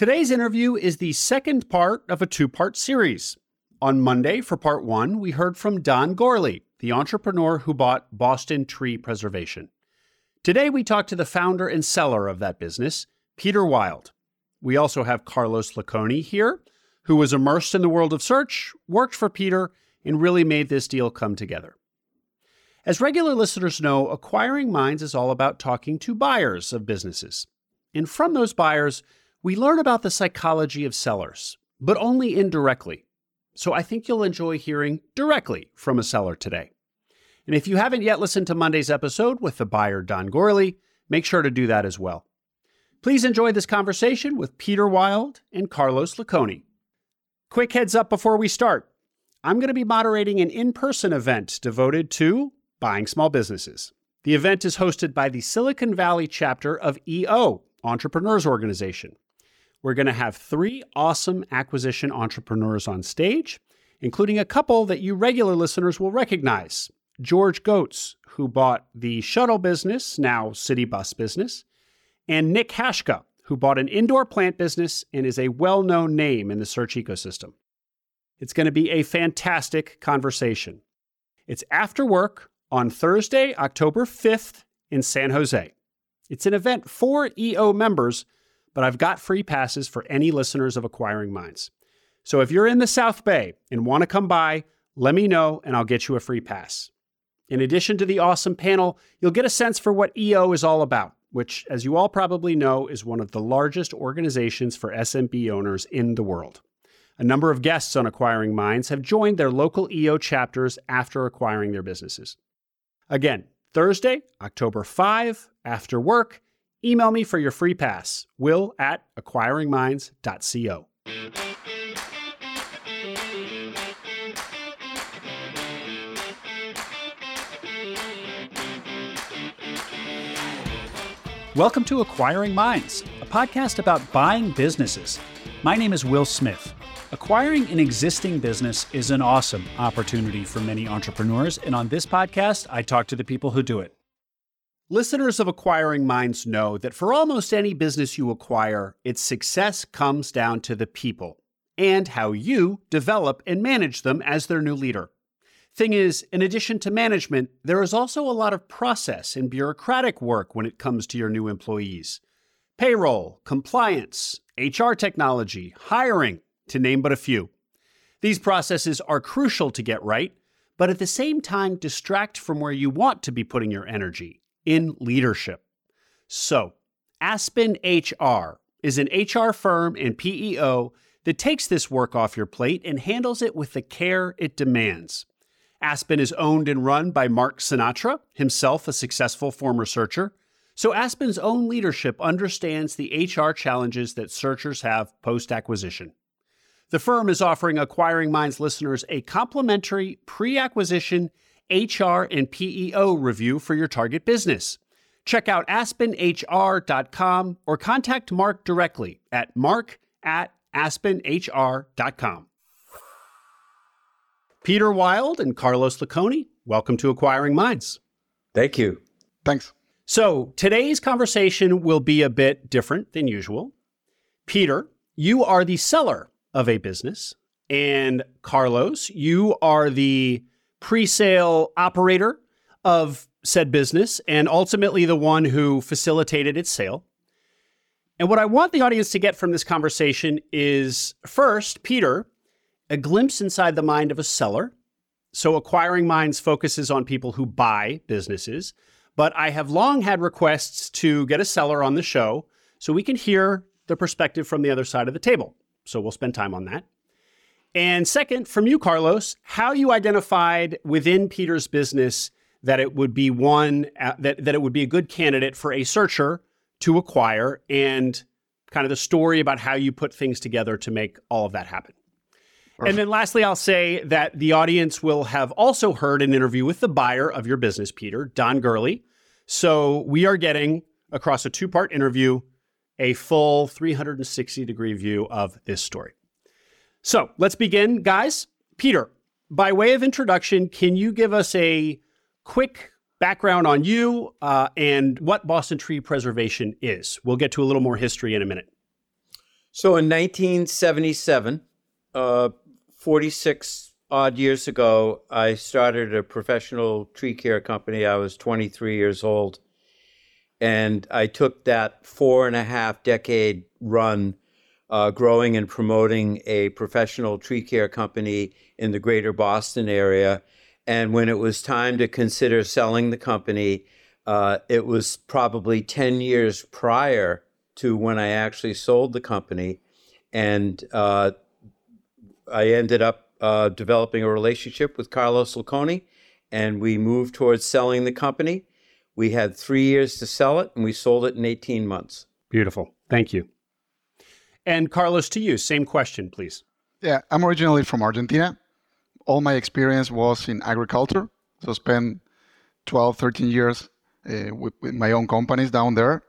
Today's interview is the second part of a two part series. On Monday, for part one, we heard from Don Gourley, the entrepreneur who bought Boston Tree Preservation. Today, we talk to the founder and seller of that business, Peter Wild. We also have Carlos Laconi here, who was immersed in the world of search, worked for Peter, and really made this deal come together. As regular listeners know, Acquiring Minds is all about talking to buyers of businesses. And from those buyers, we learn about the psychology of sellers, but only indirectly. So I think you'll enjoy hearing directly from a seller today. And if you haven't yet listened to Monday's episode with the buyer Don Gourley, make sure to do that as well. Please enjoy this conversation with Peter Wild and Carlos Laconi. Quick heads up before we start. I'm going to be moderating an in person event devoted to buying small businesses. The event is hosted by the Silicon Valley chapter of EO, Entrepreneurs Organization. We're going to have three awesome acquisition entrepreneurs on stage, including a couple that you regular listeners will recognize George Goetz, who bought the shuttle business, now city bus business, and Nick Haschka, who bought an indoor plant business and is a well known name in the search ecosystem. It's going to be a fantastic conversation. It's after work on Thursday, October 5th in San Jose. It's an event for EO members but I've got free passes for any listeners of Acquiring Minds. So if you're in the South Bay and want to come by, let me know and I'll get you a free pass. In addition to the awesome panel, you'll get a sense for what EO is all about, which, as you all probably know, is one of the largest organizations for SMB owners in the world. A number of guests on Acquiring Minds have joined their local EO chapters after acquiring their businesses. Again, Thursday, October 5, after work, Email me for your free pass, will at acquiringminds.co. Welcome to Acquiring Minds, a podcast about buying businesses. My name is Will Smith. Acquiring an existing business is an awesome opportunity for many entrepreneurs, and on this podcast, I talk to the people who do it. Listeners of Acquiring Minds know that for almost any business you acquire, its success comes down to the people and how you develop and manage them as their new leader. Thing is, in addition to management, there is also a lot of process and bureaucratic work when it comes to your new employees payroll, compliance, HR technology, hiring, to name but a few. These processes are crucial to get right, but at the same time distract from where you want to be putting your energy in leadership. So, Aspen HR is an HR firm and PEO that takes this work off your plate and handles it with the care it demands. Aspen is owned and run by Mark Sinatra, himself a successful former searcher. So Aspen's own leadership understands the HR challenges that searchers have post acquisition. The firm is offering Acquiring Minds listeners a complimentary pre acquisition HR and PEO review for your target business. Check out aspenhr.com or contact Mark directly at mark at aspenhr.com. Peter Wild and Carlos Laconi, welcome to Acquiring Minds. Thank you. Thanks. So today's conversation will be a bit different than usual. Peter, you are the seller of a business, and Carlos, you are the pre sale operator of said business and ultimately the one who facilitated its sale. And what I want the audience to get from this conversation is first, Peter, a glimpse inside the mind of a seller. So, Acquiring Minds focuses on people who buy businesses, but I have long had requests to get a seller on the show so we can hear the perspective from the other side of the table. So, we'll spend time on that. And second, from you, Carlos, how you identified within Peter's business that it would be one uh, that, that it would be a good candidate for a searcher to acquire and kind of the story about how you put things together to make all of that happen. And then lastly, I'll say that the audience will have also heard an interview with the buyer of your business, Peter, Don Gourley. So we are getting across a two part interview a full 360 degree view of this story. So let's begin, guys. Peter, by way of introduction, can you give us a quick background on you uh, and what Boston Tree Preservation is? We'll get to a little more history in a minute. So in 1977, uh, 46 odd years ago, I started a professional tree care company. I was 23 years old. And I took that four and a half decade run uh, growing and promoting a professional tree care company in the greater Boston area. And when it was time to consider selling the company, uh, it was probably 10 years prior to when I actually sold the company. And uh, I ended up uh, developing a relationship with Carlos Laconi, and we moved towards selling the company. We had three years to sell it, and we sold it in 18 months. Beautiful. Thank you. And Carlos, to you, same question, please. Yeah, I'm originally from Argentina. All my experience was in agriculture. So spent 12, 13 years uh, with, with, my own companies down there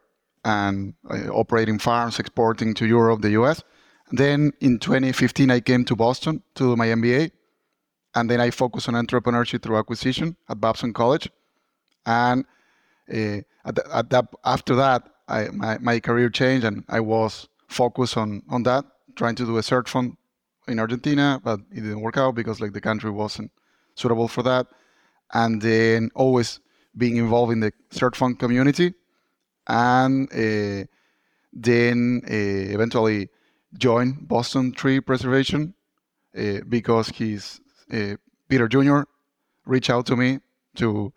and uh, operating farms, exporting to Europe, the US. Then in 2015, I came to Boston to do my MBA. And then I focused on entrepreneurship through acquisition at Babson College. And uh, at, the, at that, after that, I, my, my career changed and I was focused on, on that, trying to do a search fund in Argentina, but it didn't work out because like the country wasn't suitable for that. And then always being involved in the search fund community. And uh, then uh, eventually join Boston Tree Preservation uh, because he's Peter Jr. reached out to me to,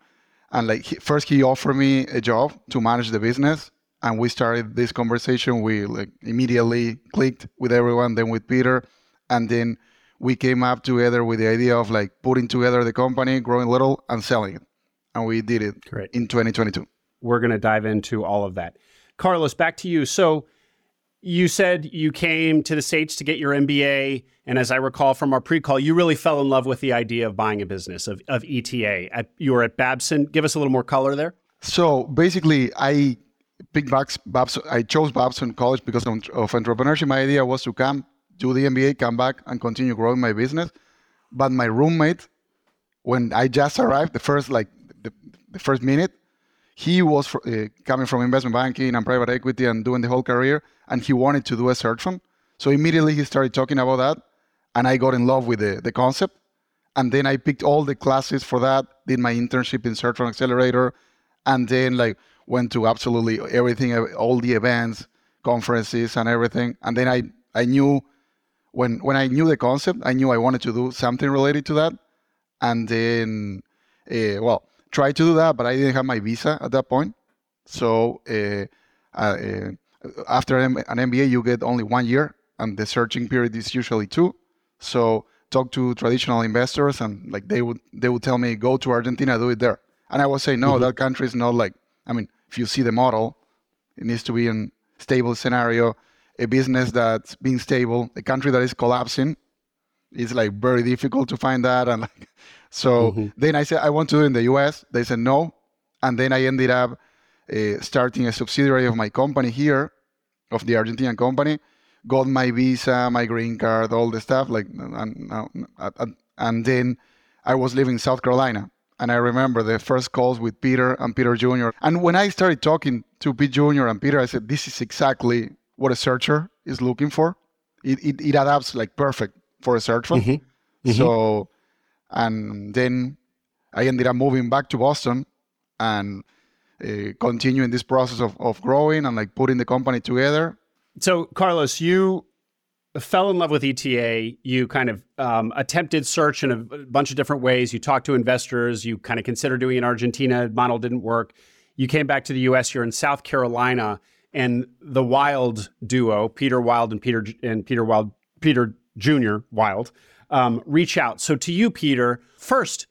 and like he, first he offered me a job to manage the business, and we started this conversation. We like immediately clicked with everyone, then with Peter, and then we came up together with the idea of like putting together the company, growing little, and selling it, and we did it Great. in 2022. We're going to dive into all of that. Carlos, back to you. So you said you came to the States to get your MBA. And as I recall from our pre call, you really fell in love with the idea of buying a business, of, of ETA. At, you were at Babson. Give us a little more color there. So basically, I picked Babson. I chose Babson College because of, entrepreneurship. My idea was to come, do the MBA, come back, and continue growing my business. But my roommate, when I just arrived, the first like the, the first minute, he was uh, coming from investment banking and private equity and doing the whole career, and he wanted to do a search fund. So immediately he started talking about that, and I got in love with the, the concept. And then I picked all the classes for that, did my internship in Search Fund Accelerator, and then like went to absolutely everything, all the events, conferences, and everything. And then I I knew when when I knew the concept, I knew I wanted to do something related to that. And then, uh, well, tried to do that, but I didn't have my visa at that point. So uh, uh, after an MBA, you get only one year, and the searching period is usually two. So talk to traditional investors, and like they would they would tell me go to Argentina, do it there. And I would say no, mm-hmm. that country is not like. I mean, if you see the model, it needs to be in stable scenario, a business that's being stable, a country that is collapsing. It's like very difficult to find that, and like so mm-hmm. then I said, I want to do it in the US. They said no. And then I ended up uh, starting a subsidiary of my company here, of the Argentinian company, got my visa, my green card, all the stuff. Like, and, and, and then I was living in South Carolina. And I remember the first calls with Peter and Peter Jr. And when I started talking to Pete Jr. and Peter, I said, this is exactly what a searcher is looking for. It, it, it adapts like perfect for a search fund. Mm-hmm. Mm-hmm. So and then I ended up moving back to Boston and uh, continuing this process of, of growing and like putting the company together. So, Carlos, you fell in love with ETA. You kind of um, attempted search in a bunch of different ways. You talked to investors. You kind of considered doing in Argentina. Model didn't work. You came back to the U.S. You're in South Carolina, and the Wild duo, Peter Wild and Peter and Peter Wild, Peter Jr. Wild, um, reach out. So to you, Peter, first,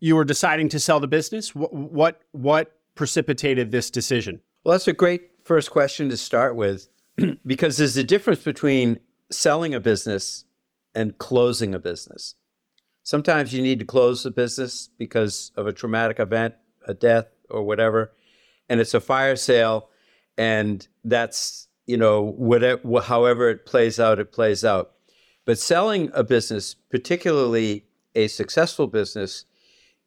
you were deciding to sell the business. What, what what precipitated this decision? Well, that's a great first question to start with, because there's a difference between selling a business and closing a business. Sometimes you need to close a business because of a traumatic event, a death, or whatever, and it's a fire sale, and that's you know whatever however it plays out, it plays out. But selling a business, particularly a successful business,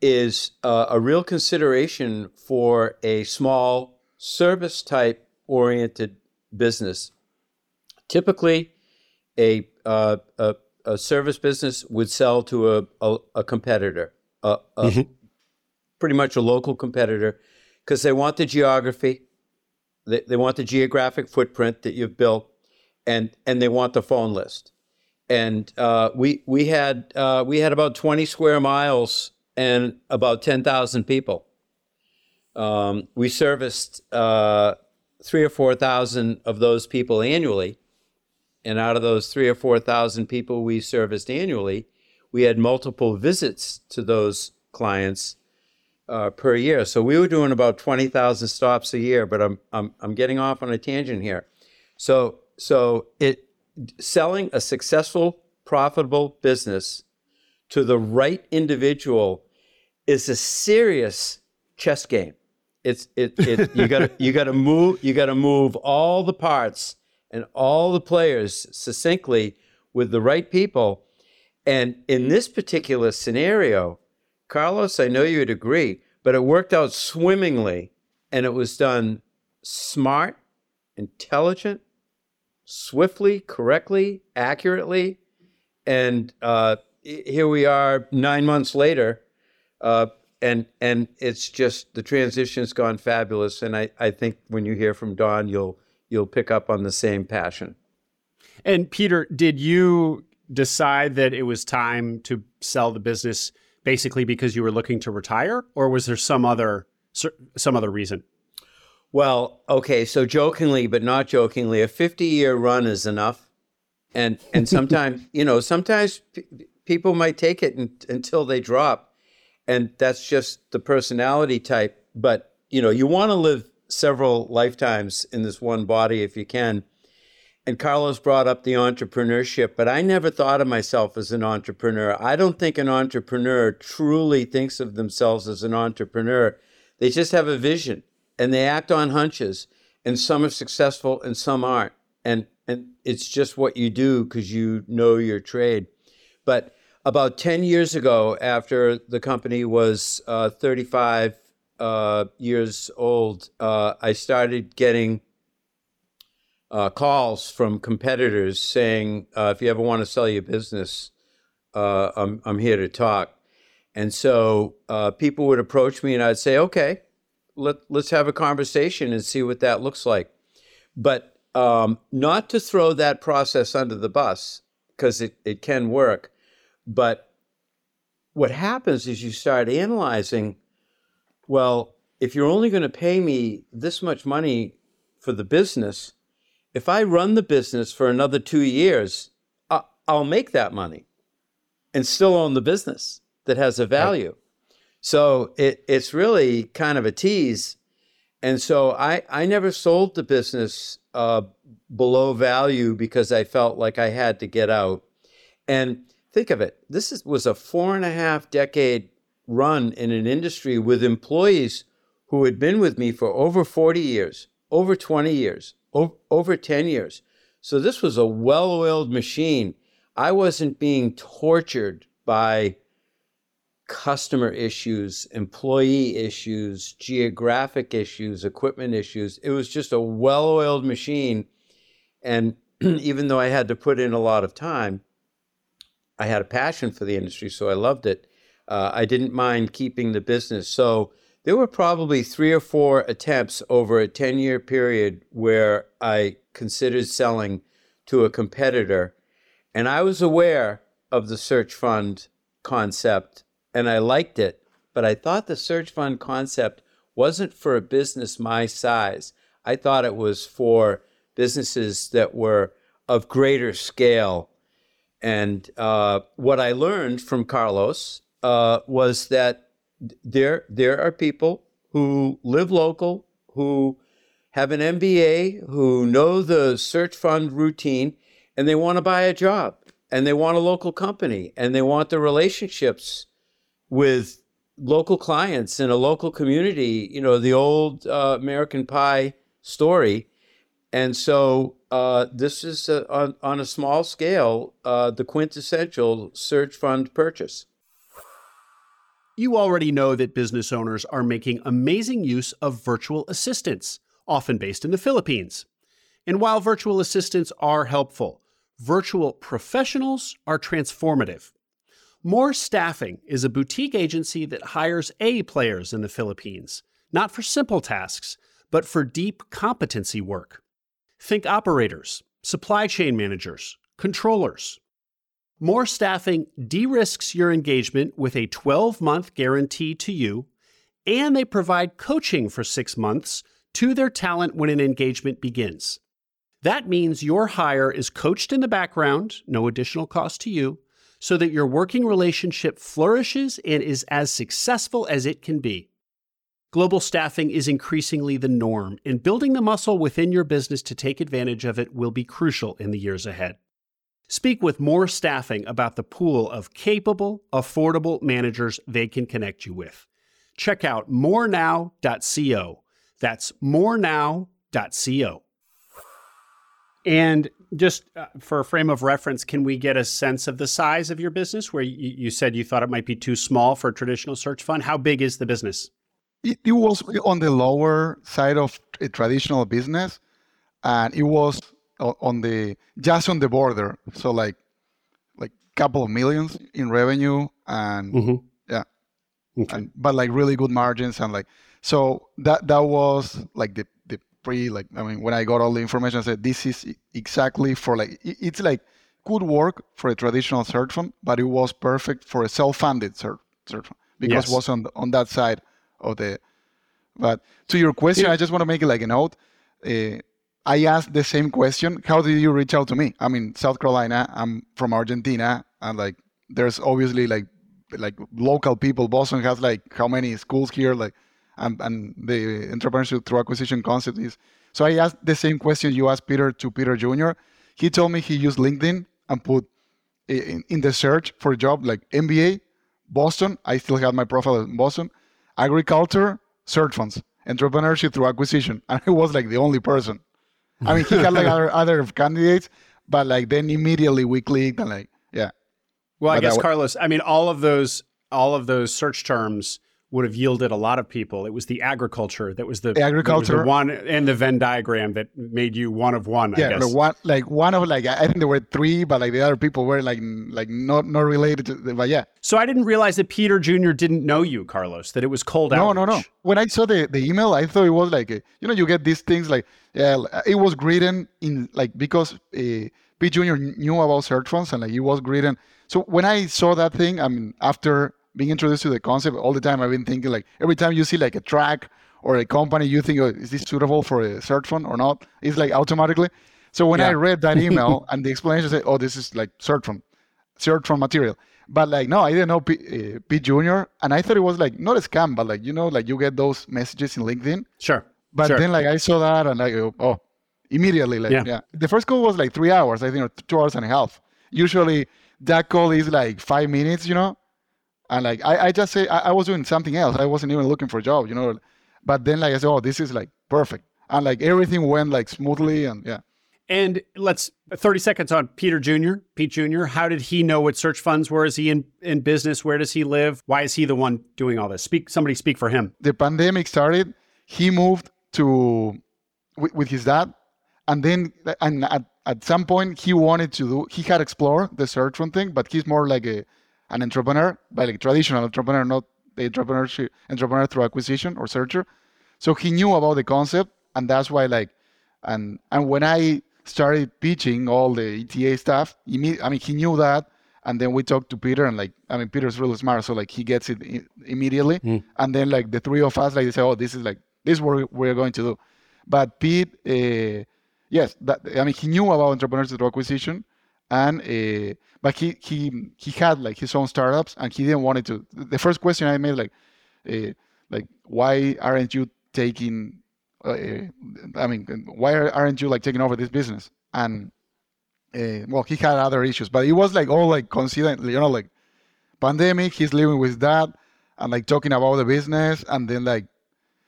is uh, a real consideration for a small service type oriented business typically, a, uh, a, a service business would sell to a, a, a competitor, a, a mm-hmm. pretty much a local competitor, because they want the geography, they, they want the geographic footprint that you've built, and and they want the phone list. And uh, we we had uh, we had about 20 square miles and about 10,000 people. Um, we serviced uh, three or four thousand of those people annually, and out of those three or four thousand people we serviced annually, we had multiple visits to those clients uh, per year. So we were doing about twenty thousand stops a year. But I'm I'm I'm getting off on a tangent here. So so it selling a successful, profitable business to the right individual is a serious chess game. It's it, it you got you got to move you got to move all the parts and all the players succinctly with the right people. And in this particular scenario, Carlos, I know you'd agree, but it worked out swimmingly and it was done smart, intelligent, swiftly, correctly, accurately. And uh, here we are nine months later, uh, and and it's just the transition's gone fabulous. And I, I think when you hear from Don, you'll you'll pick up on the same passion. And Peter, did you decide that it was time to sell the business basically because you were looking to retire, or was there some other some other reason? Well, okay, so jokingly, but not jokingly, a 50 year run is enough. And and sometimes, you know, sometimes p- people might take it in, until they drop and that's just the personality type. But you know, you want to live several lifetimes in this one body if you can. And Carlos brought up the entrepreneurship, but I never thought of myself as an entrepreneur. I don't think an entrepreneur truly thinks of themselves as an entrepreneur. They just have a vision and they act on hunches, and some are successful and some aren't. And and it's just what you do because you know your trade. But about 10 years ago, after the company was uh, 35 uh, years old, uh, I started getting uh, calls from competitors saying, uh, if you ever want to sell your business, uh, I'm, I'm here to talk. And so people would approach me and I'd say, okay, let, let's have a conversation and see what that looks like. But um, not to throw that process under the bus, because it, it can work but what happens is you start analyzing well, if you're only going to pay me this much money for the business, if I run the business for another two years, I'll make that money and still own the business that has a value. Right. So it, it's really kind of a tease. And so I, I never sold the business uh, below value because I felt like I had to get out. And think of it. This is, was a four and a half decade run in an industry with employees who had been with me for over 40 years, over 20 years, over, over 10 years. So this was a well oiled machine. I wasn't being tortured by customer issues, employee issues, geographic issues, equipment issues. It was just a well oiled machine. And even though I had to put in a lot of time, I had a passion for the industry, so I loved it. Uh, I didn't mind keeping the business. So there were probably three or four attempts over a 10 year period where I considered selling to a competitor. And I was aware of the search fund concept and I liked it, but I thought the search fund concept wasn't for a business my size. I thought it was for businesses that were of greater scale and uh, what I learned from Carlos uh, was that there there are people who live local, who have an MBA, who know the search fund routine, and they want to buy a job, and they want a local company, and they want the relationships with local clients in a local community. You know, the old uh, American Pie story. And so uh, this is a, on, on, a small scale uh, the quintessential search fund purchase. You already know that business owners are making amazing use of virtual assistants, often based in the Philippines. And while virtual assistants are helpful, virtual professionals are transformative. More Staffing is a boutique agency that hires A players in the Philippines, not for simple tasks, but for deep competency work. Think operators, supply chain managers, controllers. More Staffing de risks your engagement with a 12 month guarantee to you, and they provide coaching for six months to their talent when an engagement begins. That means your hire is coached in the background, no additional cost to you, so that your working relationship flourishes and is as successful as it can be. Global staffing is increasingly the norm, and building the muscle within your business to take advantage of it will be crucial in the years ahead. Speak with more staffing about the pool of capable, affordable managers they can connect you with. Check out morenow.co. That's morenow.co. And just uh, for a frame of reference, can we get a sense of the size of your business where you, said you thought it might be too small for a traditional search fund? How big is the business? It was on the lower side of a traditional business, and it was on the just on the border. So like like couple of millions in revenue, and mm-hmm. yeah, okay. and, but like really good margins and like so that that was like the the pre like I mean when I got all the information I said this is exactly for like it's like could work for a traditional search fund but it was perfect for a self-funded search, search fund because yes. it was on on that side of the but to your question yeah. I just want to make it like a note uh, I asked the same question how did you reach out to me I mean South Carolina I'm from Argentina and like there's obviously like like local people Boston has like how many schools here like and, and the entrepreneurship through acquisition concept is. So I asked the same question you asked Peter to Peter Jr. He told me he used LinkedIn and put in, in the search for a job like MBA, Boston. I still had my profile in Boston, agriculture, search funds, entrepreneurship through acquisition, and I was like the only person. I mean, he had like other other candidates, but like then immediately we clicked and like yeah. Well, I but guess Carlos. I mean, all of those all of those search terms would have yielded a lot of people. It was the agriculture that was the, the agriculture the one and the Venn diagram that made you one of one. Yeah, I guess. one like one of like I think there were three, but like the other people were like like not not related to. But yeah. So I didn't realize that Peter Jr. didn't know you, Carlos. That it was cold out. No, outreach. no, no. When I saw the the email, I thought it was like a, you know you get these things like yeah, it was written in like because uh, Pete Jr. knew about search funds and like it was written. So when I saw that thing, I mean after being introduced to the concept all the time. I've been thinking like every time you see like a track or a company, you think, oh, is this suitable for a search fund or not? It's like automatically. So when yeah. I read that email and the explanation said, oh, this is like search fund, search fund material. But like, no, I didn't know P, uh, Pete Jr. And I thought it was like, not a scam, but like, you know, like you get those messages in LinkedIn. Sure. But sure. then like I saw that and I go, oh, immediately. Like, yeah. yeah. The first call was like three hours, I think, or two hours and a half. Usually that call is like five minutes, you know? And like I, I just say I, I, was doing something else. I wasn't even looking for a job, you know. But then like I said, oh, this is like perfect, and like everything went like smoothly, and yeah. And let's 30 seconds on Peter Jr., Pete Jr. How did he know what search funds were? Is he in, in business? Where does he live? Why is he the one doing all this? Speak somebody speak for him. The pandemic started. He moved to with, with his dad. And then and at, at some point he wanted to do he had explored the search fund thing, but he's more like a an entrepreneur, but like traditional entrepreneur, not the entrepreneurship entrepreneur through acquisition or searcher. So he knew about the concept, and that's why like, and and when I started pitching all the ETA stuff, I mean he knew that, and then we talked to Peter, and like I mean Peter's really smart, so like he gets it immediately, mm. and then like the three of us like they say, oh this is like this is what we're going to do, but Pete, uh, yes, that I mean he knew about entrepreneurs through acquisition, and uh, but he he he had like his own startups and he didn't want it to the first question i made like uh, like why aren't you taking uh, i mean why aren't you like taking over this business? And well he had other issues but it was like all like considering you know like pandemic he's living with that and like talking about the business and then like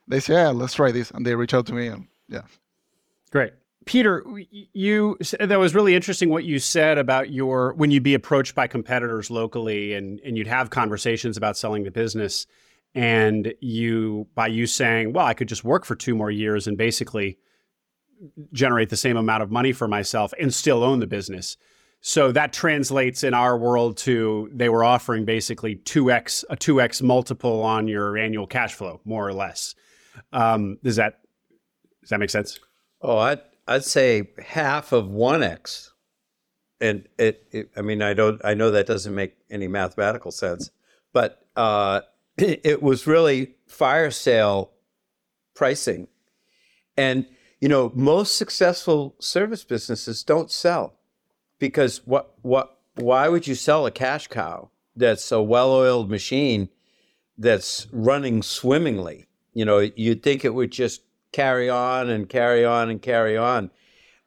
they say yeah let's try this and they reach out to me and yeah. Great Peter, you that was really interesting what you said about your when you'd be approached by competitors locally and and you'd have conversations about selling the business and you by you saying, "Well, I could just work for two more years and basically generate the same amount of money for myself and still own the business. So that translates in our world to they were offering basically 2x a 2x multiple on your annual cash flow more or less. Um, does that does that make sense? Oh, I'd I'd say half of 1x. And it, it I mean I don't I know that doesn't make any mathematical sense, but uh, it was really fire sale pricing. And you know, most successful service businesses don't sell because what what why would you sell a cash cow that's a well-oiled machine that's running swimmingly? You know, you'd think it would just carry on and carry on and carry on.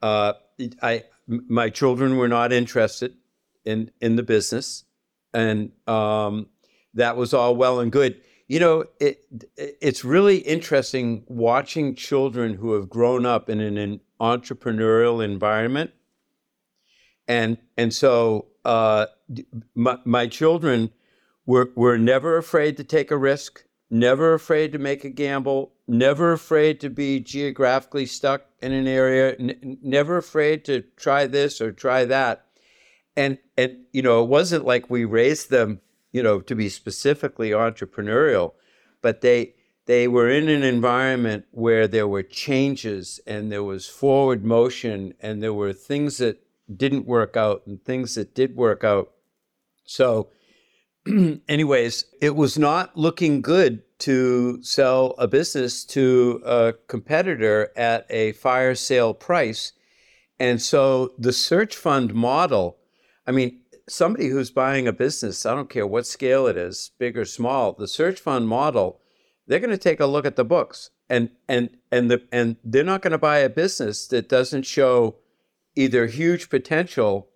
Uh, I my children were not interested in in the business, and um, that was all well and good. You know, it it's really interesting watching children who have grown up in an entrepreneurial environment, and and so uh, my my children were were never afraid to take a risk, never afraid to make a gamble, never afraid to be geographically stuck in an area, n- never afraid to try this or try that, and and you know, it wasn't like we raised them you know, to be specifically entrepreneurial, but they they were in an environment where there were changes and there was forward motion and there were things that didn't work out and things that did work out. So, anyways, it was not looking good to sell a business to a competitor at a fire sale price. And so the search fund model, I mean, somebody who's buying a business, I don't care what scale it is, big or small, the search fund model, they're going to take a look at the books and and and the and they're not going to buy a business that doesn't show either huge potential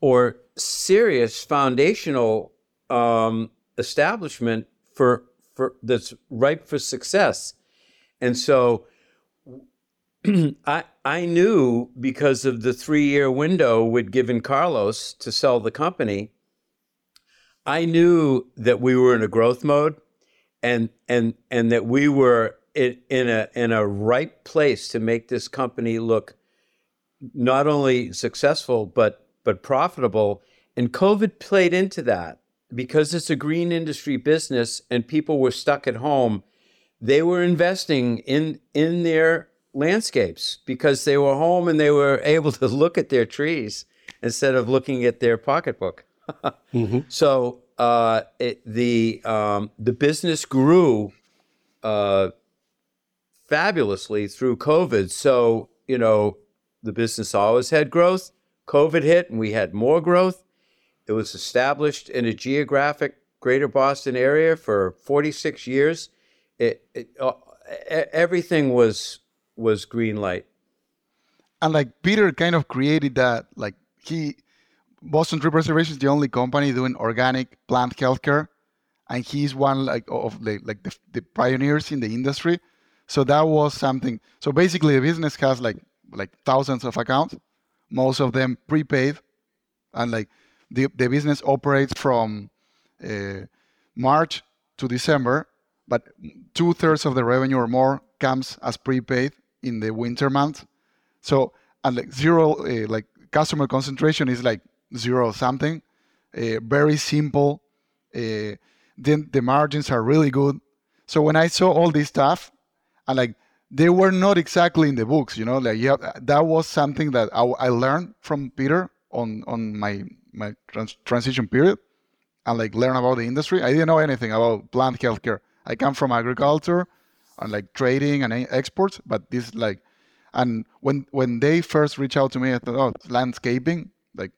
or serious foundational um, establishment for for that's ripe for success. And so I I knew because of the three year window we'd given Carlos to sell the company. I knew that we were in a growth mode, and and and that we were in, in a in a right place to make this company look not only successful but but profitable. And COVID played into that because it's a green industry business and people were stuck at home. They were investing in in their landscapes because they were home and they were able to look at their trees instead of looking at their pocketbook. mm-hmm. So uh, it, the um, the business grew uh, fabulously through COVID. So you know the business always had growth. COVID hit and we had more growth. It was established in a geographic Greater Boston area for 46 years. It, it uh, everything was was green light. And like Peter kind of created that, like he, Boston Tree Preservation is the only company doing organic plant healthcare, and he's one like of the, like the, the pioneers in the industry. So that was something. So basically, the business has like like thousands of accounts, most of them prepaid, and like the the business operates from uh, March to December, but two thirds of the revenue or more comes as prepaid, in the winter months. So and like zero, uh, like customer concentration is like zero something. Uh, very simple. Uh, then the margins are really good. So when I saw all this stuff, and like they were not exactly in the books, you know, like yeah, that was something that I, I learned from Peter on on my my trans- transition period, and like learn about the industry. I didn't know anything about plant healthcare. I come from agriculture and like trading and exports, but this like, and when when they first reached out to me, I thought, oh, it's landscaping. Like,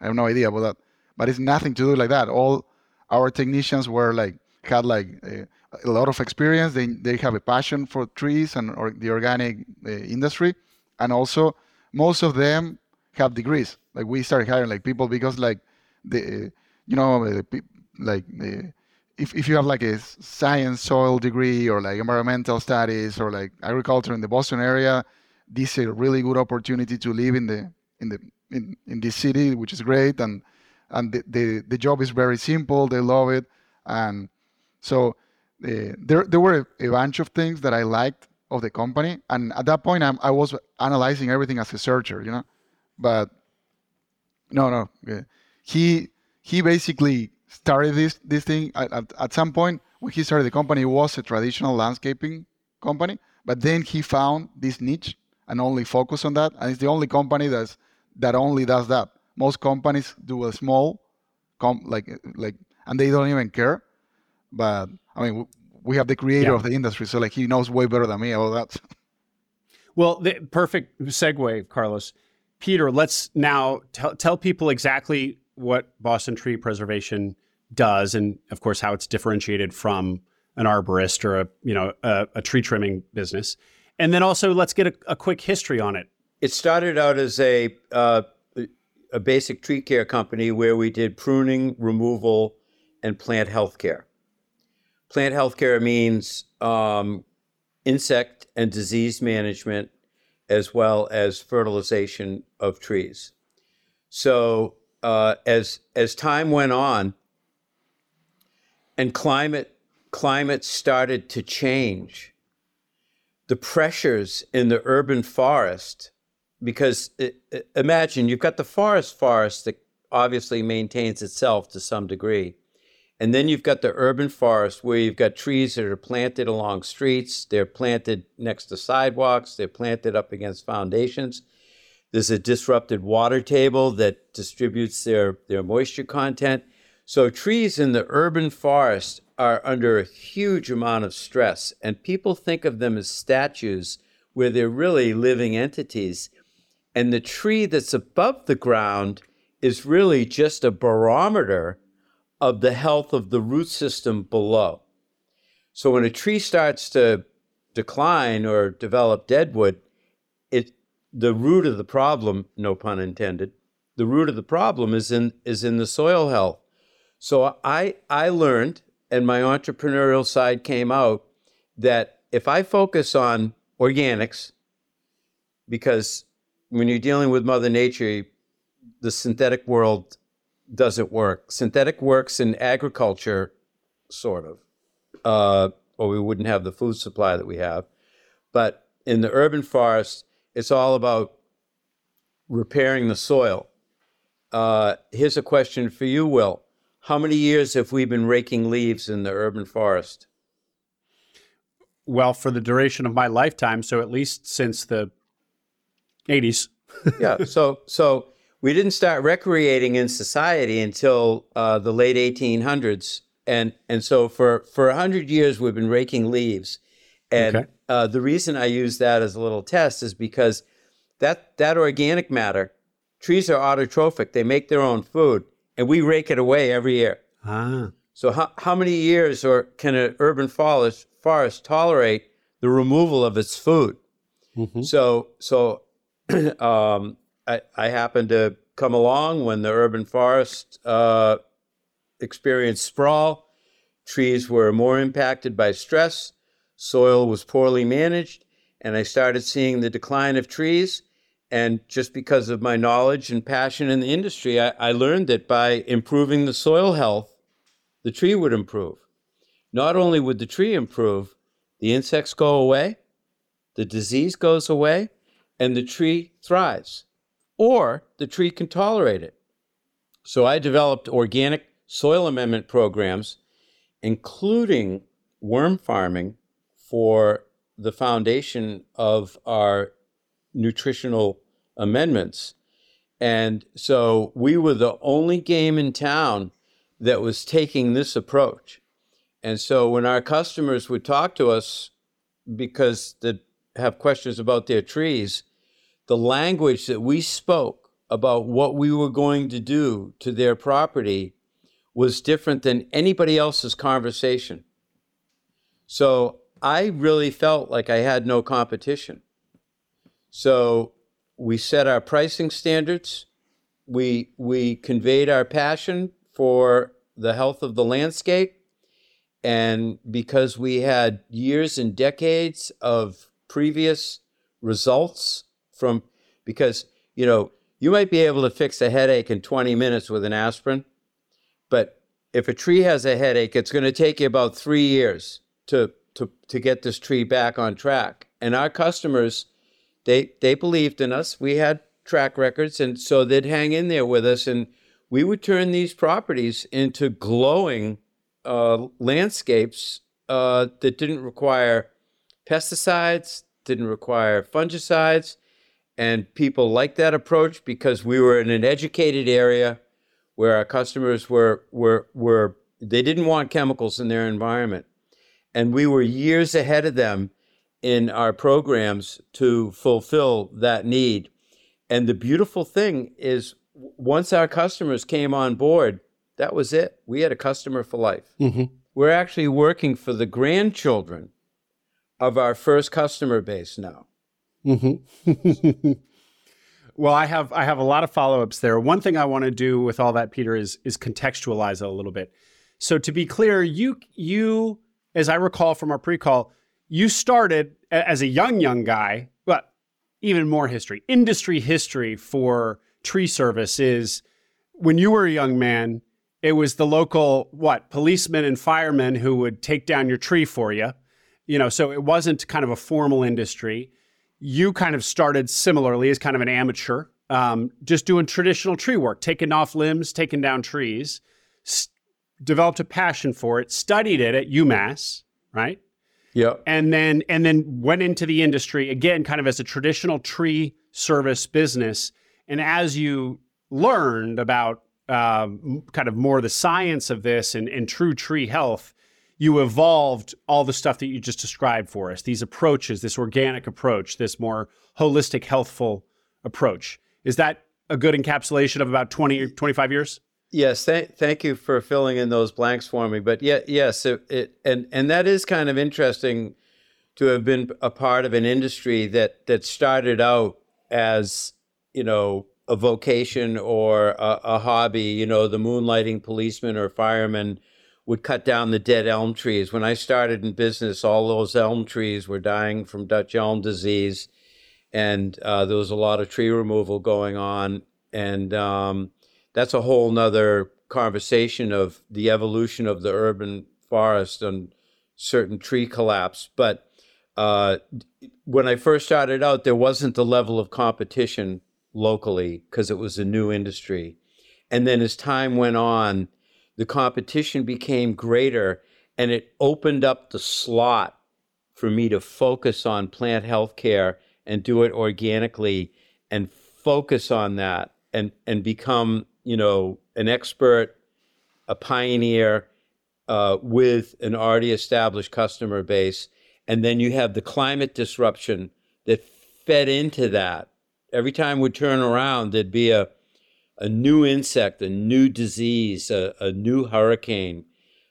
I have no idea about that, but it's nothing to do like that. All our technicians were like had like a, a lot of experience. They they have a passion for trees and or the organic uh, industry, and also most of them have degrees. Like we started hiring like people because like the you know like the if, if you have like a science soil degree or like environmental studies or like agriculture in the Boston area, this is a really good opportunity to live in the in the in, in this city, which is great. And and the, the, the job is very simple. They love it. And so uh, there there were a bunch of things that I liked of the company. And at that point, I'm, I was analyzing everything as a searcher, you know. But no, no, he he basically started this this thing at, at, at some point when he started the company. It was a traditional landscaping company, but then he found this niche and only focus on that. And it's the only company that's that only does that. Most companies do a small, com- like like, and they don't even care. But I mean, we have the creator yeah. of the industry, so like he knows way better than me about that. Well, the perfect segue, Carlos. Peter, let's now t- tell people exactly what Boston Tree Preservation does, and of course how it's differentiated from an arborist or a you know a, a tree trimming business, and then also let's get a, a, quick history on it. It started out as a uh, a basic tree care company where we did pruning, removal, and plant health care. Plant health care means um, insect and disease management as well as fertilization of trees. So uh, as as time went on and climate climate started to change, the pressures in the urban forest, because it, imagine you've got the forest forest that obviously maintains itself to some degree. And then you've got the urban forest where you've got trees that are planted along streets, they're planted next to sidewalks, they're planted up against foundations. There's a disrupted water table that distributes their, their moisture content. So trees in the urban forest are under a huge amount of stress, and people think of them as statues where they're really living entities. And the tree that's above the ground is really just a barometer of the health of the root system below. So when a tree starts to decline or develop deadwood, it the root of the problem, no pun intended, the root of the problem is in is in the soil health. So I I learned and my entrepreneurial side came out that if I focus on organics, because when you're dealing with Mother Nature, the synthetic world doesn't work. Synthetic works in agriculture, sort of, uh, or we wouldn't have the food supply that we have. But in the urban forest, it's all about repairing the soil. Uh, here's a question for you, Will. How many years have we been raking leaves in the urban forest? Well, for the duration of my lifetime, so at least since the 80s. yeah. So, so we didn't start recreating in society until uh, the late 1800s, and and so for for hundred years we've been raking leaves, and okay. uh, the reason I use that as a little test is because that that organic matter, trees are autotrophic; they make their own food, and we rake it away every year. Ah. So how how many years or can an urban forest forest tolerate the removal of its food? Mm-hmm. So so um, I, happened to come along when the urban forest uh, experienced sprawl. Trees were more impacted by stress, soil was poorly managed, and I started seeing the decline of trees. And just because of my knowledge and passion in the industry, I, I learned that by improving the soil health, the tree would improve. Not only would the tree improve, the insects go away, the disease goes away, and the tree thrives or the tree can tolerate it. So I developed organic soil amendment programs, including worm farming for the foundation of our nutritional amendments. And so we were the only game in town that was taking this approach. And so when our customers would talk to us because they have questions about their trees, the language that we spoke about what we were going to do to their property was different than anybody else's conversation. So I really felt like I had no competition. So we set our pricing standards. We, we conveyed our passion for the health of the landscape. And because we had years and decades of previous results from because you know you might be able to fix a headache in 20 minutes with an aspirin but if a tree has a headache it's going to take you about three years to, to, to get this tree back on track and our customers, they they believed in us. We had track records, and so they'd hang in there with us, and we would turn these properties into glowing uh, landscapes uh, that didn't require pesticides, didn't require fungicides, and people liked that approach because we were in an educated area where our customers were were were they didn't want chemicals in their environment, and we were years ahead of them in our programs to fulfill that need. And the beautiful thing is, once our customers came on board, that was it. We had a customer for life. Mm-hmm. We're actually working for the grandchildren of our first customer base now. Mm-hmm. well, I have I have a lot of follow ups there. One thing I want to do with all that, Peter, is is contextualize it a little bit. So to be clear, you you, as I recall from our pre call, you started as a young young guy, but even more history, industry history for tree service is when you were a young man. It was the local what policemen and firemen who would take down your tree for you. You know, so it wasn't kind of a formal industry you kind of started similarly as kind of an amateur, um, just doing traditional tree work, taking off limbs, taking down trees, s- developed a passion for it, studied it at UMass, right? Yeah. And then and then went into the industry again, kind of as a traditional tree service business. And as you learned about um, kind of more the science of this and, and true tree health, you evolved all the stuff that you just described for us. These approaches this organic approach this more holistic healthful approach. Is that a good encapsulation of about 20 25 years? Yes th- thank you for filling in those blanks for me. But yeah yes it, it, and and that is kind of interesting to have been a part of an industry that that started out as you know a vocation or a, a hobby you know the moonlighting policeman or fireman would cut down the dead elm trees. When I started in business, all those elm trees were dying from Dutch elm disease, and uh, there was a lot of tree removal going on. And um, that's a whole nother conversation of the evolution of the urban forest and certain tree collapse. But uh, when I first started out, there wasn't the level of competition locally because it was a new industry. And then as time went on, the competition became greater and it opened up the slot for me to focus on plant health care and do it organically and focus on that and and become you know an expert a pioneer uh, with an already established customer base. And then you have the climate disruption that fed into that. Every time we turn around there'd be a a new insect, a new disease, a, a new hurricane.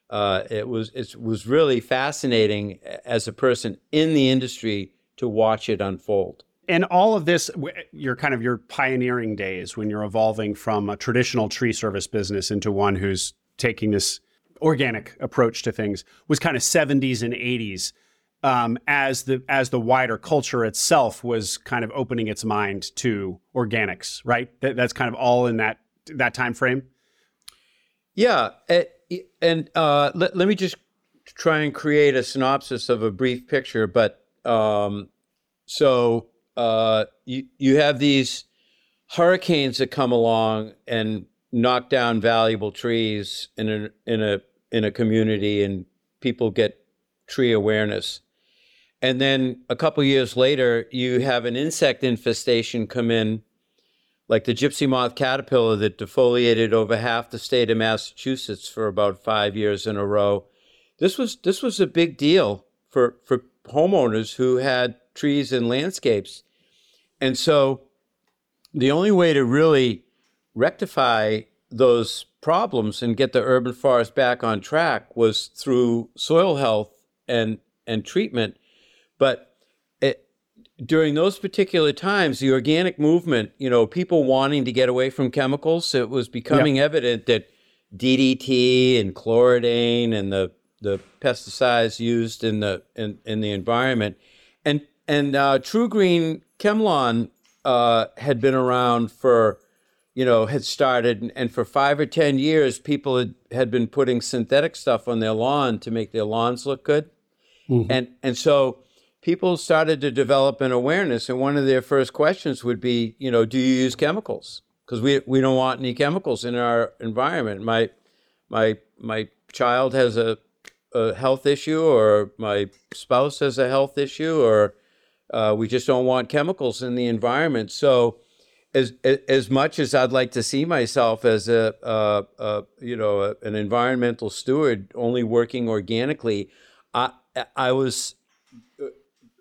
Uh, it was it was really fascinating as a person in the industry to watch it unfold. And all of this, your kind of your pioneering days when you're evolving from a traditional tree service business into one who's taking this organic approach to things, was kind of 70s and 80s um, as the as the wider culture itself was kind of opening its mind to organics, right? That, that's kind of all in that that time frame. Yeah, and uh, let, let me just try and create a synopsis of a brief picture. But um, so uh, you you have these hurricanes that come along and knock down valuable trees in a in a in a community, and people get tree awareness and then a couple years later, you have an insect infestation come in, like the gypsy moth caterpillar that defoliated over half the state of Massachusetts for about five years in a row. This was this was a big deal for for homeowners who had trees and landscapes, and so the only way to really rectify those problems and get the urban forest back on track was through soil health and and treatment but it, during those particular times, the organic movement, you know, people wanting to get away from chemicals, it was becoming evident that DDT and chloridane and the the pesticides used in the in, in the environment, and and uh, TruGreen ChemLawn uh, had been around for, you know, had started, and, and for five or ten years, people had, had been putting synthetic stuff on their lawn to make their lawns look good, mm-hmm. and and so people started to develop an awareness, and one of their first questions would be, you know, do you use chemicals? Because we we don't want any chemicals in our environment. My my my child has a, a health issue, or my spouse has a health issue, or uh, we just don't want chemicals in the environment. So, as as much as I'd like to see myself as a, a, a you know a, an environmental steward, only working organically, I I was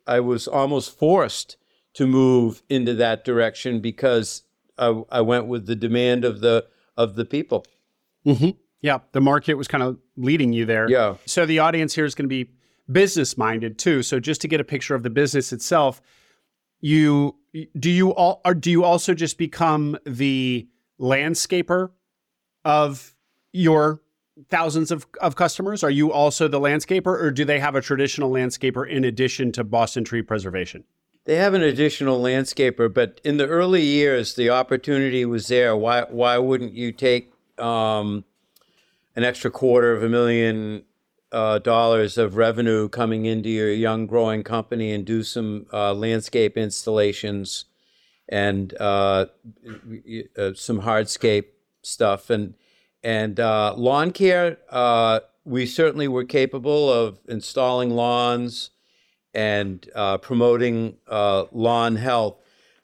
I was almost forced to move into that direction because I, I went with the demand of the of the people. Mm-hmm. Yeah, the market was kind of leading you there. Yeah. So the audience here is going to be business minded too. So just to get a picture of the business itself, you do you all or do you also just become the landscaper of your thousands of, of customers? Are you also the landscaper, or do they have a traditional landscaper in addition to Boston Tree Preservation? They have an additional landscaper, but in the early years, the opportunity was there. Why why wouldn't you take um, an extra quarter of a million uh, dollars of revenue coming into your young growing company and do some uh, landscape installations and uh, uh some hardscape stuff and and uh, lawn care, uh, we certainly were capable of installing lawns and uh, promoting uh, lawn health.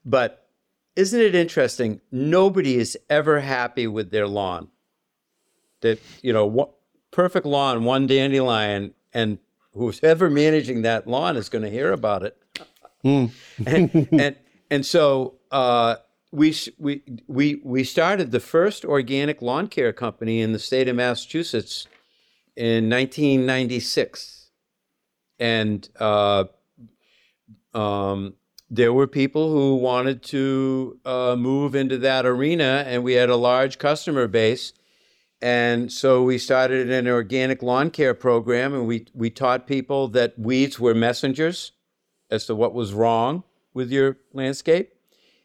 But isn't it interesting? Nobody is ever happy with their lawn. That, you know, perfect lawn, one dandelion, and who's ever managing that lawn is going to hear about it. Mm. and, and, and so, uh, we we we we started the first organic lawn care company in the state of Massachusetts in 1996, and uh, um, there were people who wanted to uh, move into that arena, and we had a large customer base. And so we started an organic lawn care program, and we, we taught people that weeds were messengers as to what was wrong with your landscape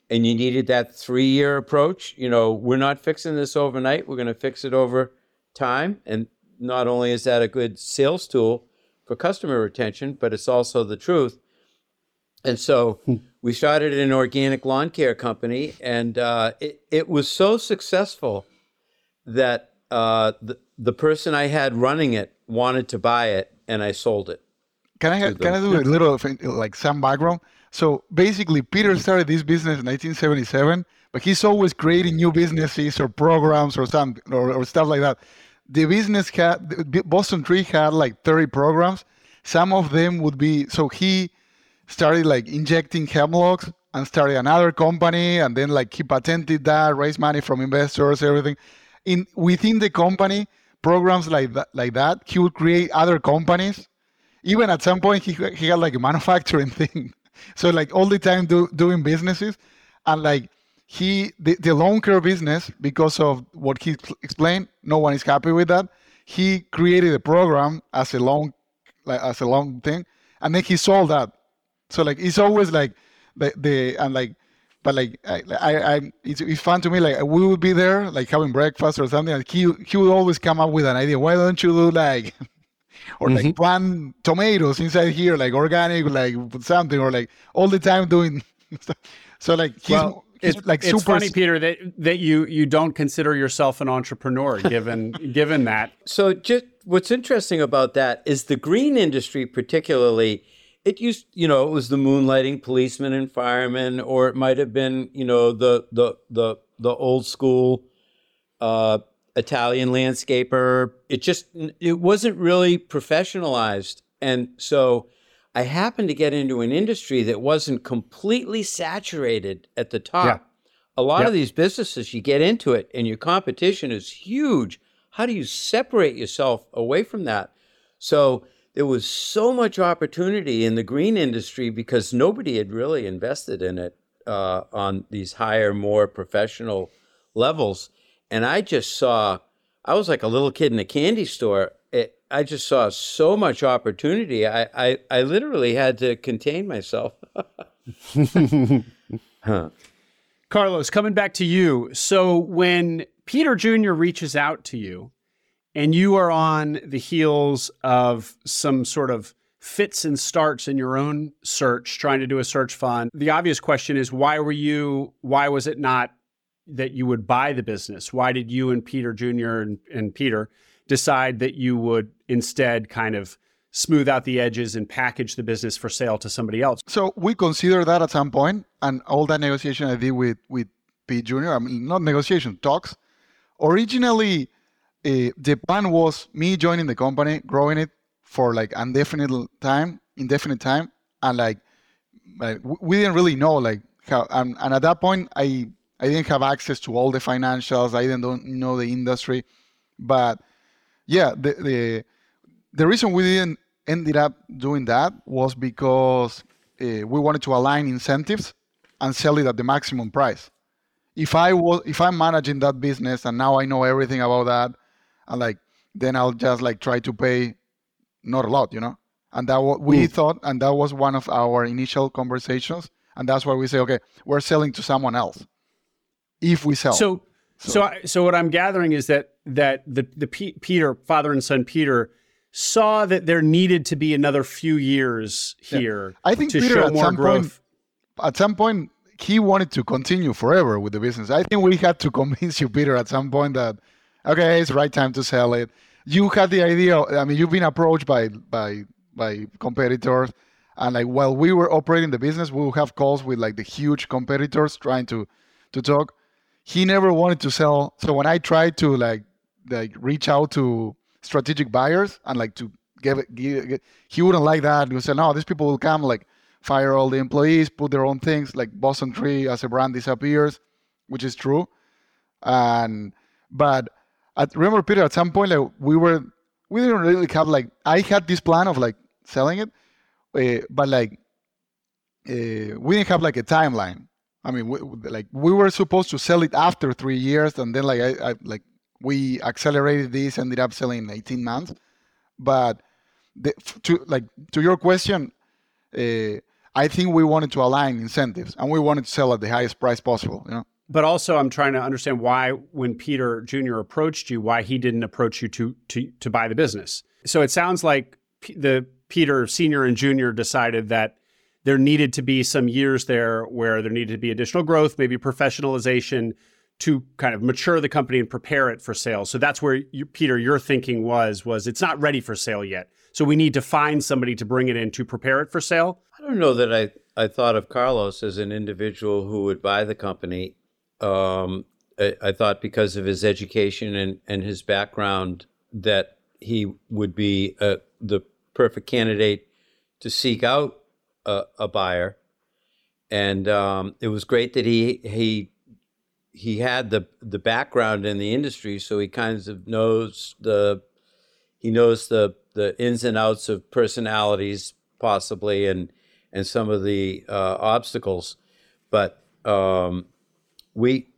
and you needed that three year approach. You know, we're not fixing this overnight, we're going to fix it over time. And not only is that a good sales tool for customer retention, but it's also the truth. And so hmm. we started an organic lawn care company, and uh, it, it was so successful that uh, the, the person I had running it wanted to buy it, and I sold it. Can I, can I do a little like some background? So basically, Peter started this business in 1977, but he's always creating new businesses or programs or something or, or stuff like that. The business had Boston Tree had like 30 programs. Some of them would be so he started like injecting hemlocks and started another company, and then like he patented that, raised money from investors, everything. In within the company, programs like that, like that, he would create other companies. Even at some point, he he had like a manufacturing thing so like all the time do, doing businesses and like he the, the lawn care business because of what he explained no one is happy with that he created a program as a long like as a long thing and then he sold that so like it's always like the the and like but like I, I, I it's, it's fun to me. Like we would be there, like having breakfast or something. And he he would always come up with an idea. Why don't you do like or mm-hmm. like plant tomatoes inside here, like organic, like something, or like all the time doing. Stuff. So like he's, well, he's it's, like super. it's funny, Peter, that that you you don't consider yourself an entrepreneur, given given that. So just what's interesting about that is the green industry, particularly. It used, you know, it was the moonlighting policemen and firemen, or it might have been, you know, the the the the old school uh, Italian landscaper. It just it wasn't really professionalized, and so I happened to get into an industry that wasn't completely saturated at the top. Yeah. A lot of these businesses, you get into it, and your competition is huge. How do you separate yourself away from that? So there was so much opportunity in the green industry because nobody had really invested in it uh, on these higher, more professional levels and I just saw, I was like a little kid in a candy store. It, I just saw so much opportunity. I, I, I literally had to contain myself. huh. Carlos, coming back to you. So when Peter Jr. reaches out to you and you are on the heels of some sort of fits and starts in your own search, trying to do a search fund. The obvious question is why were you, why was it not that you would buy the business? Why did you and Peter Jr. and, and Peter decide that you would instead kind of smooth out the edges and package the business for sale to somebody else? So we considered that at some point, and all that negotiation I did with with Pete Jr. I mean, not negotiation talks. Originally, uh, the plan was me joining the company, growing it, for like indefinite time, indefinite time, and like, like we didn't really know like how. And, and at that point, I I didn't have access to all the financials. I didn't know the industry, but yeah, the the the reason we didn't ended up doing that was because uh, we wanted to align incentives and sell it at the maximum price. If I was if I'm managing that business and now I know everything about that, and like then I'll just like try to pay not a lot, you know. And that what we mm. thought, and that was one of our initial conversations, and that's why we say, okay, we're selling to someone else if we sell. So, so, so, I, so what I'm gathering is that that the the P- Peter father and son Peter saw that there needed to be another few years here. Yeah. I think to Peter show at more some growth. point, at some point, he wanted to continue forever with the business. I think we had to convince you, Peter, at some point that okay, it's right time to sell it you had the idea. I mean, you've been approached by by by competitors, and like while we were operating the business, we would have calls with like the huge competitors trying to to talk. He never wanted to sell. So when I tried to like like reach out to strategic buyers and like to give it, give he wouldn't like that. He would say, "No, these people will come like fire all the employees, put their own things. Like Boston Tree as a brand disappears, which is true. And but at remember Peter at some point like we were we didn't really have like I had this plan of like selling it, uh, but like uh, we didn't have like a timeline. I mean, we, like we were supposed to sell it after three years, and then like I, I like we accelerated this, ended up selling in 18 months. But the, to like to your question, uh, I think we wanted to align incentives, and we wanted to sell at the highest price possible. You know but also I'm trying to understand why when Peter Jr. approached you, why he didn't approach you to to to buy the business. So it sounds like P- the Peter Senior and Junior decided that there needed to be some years there where there needed to be additional growth, maybe professionalization to kind of mature the company and prepare it for sale. So that's where you, Peter your thinking was was it's not ready for sale yet. So we need to find somebody to bring it in to prepare it for sale. I don't know that I I thought of Carlos as an individual who would buy the company um, I, thought because of his education and, and his background that he would be uh, the perfect candidate to seek out a, a buyer. And um, it was great that he he he had the the background in the industry, so he kind of knows the he knows the the ins and outs of personalities possibly and and some of the uh, obstacles. But um, we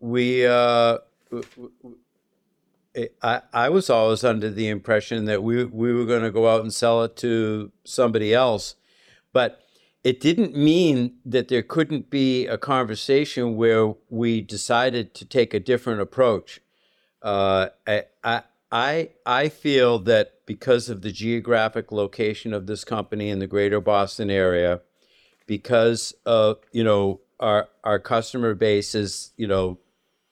we uh, I I was always under the impression that we we were going to go out and sell it to somebody else, but it didn't mean that there couldn't be a conversation where we decided to take a different approach. Uh, I, I I feel that because of the geographic location of this company in the greater Boston area, because of you know our our customer base is you know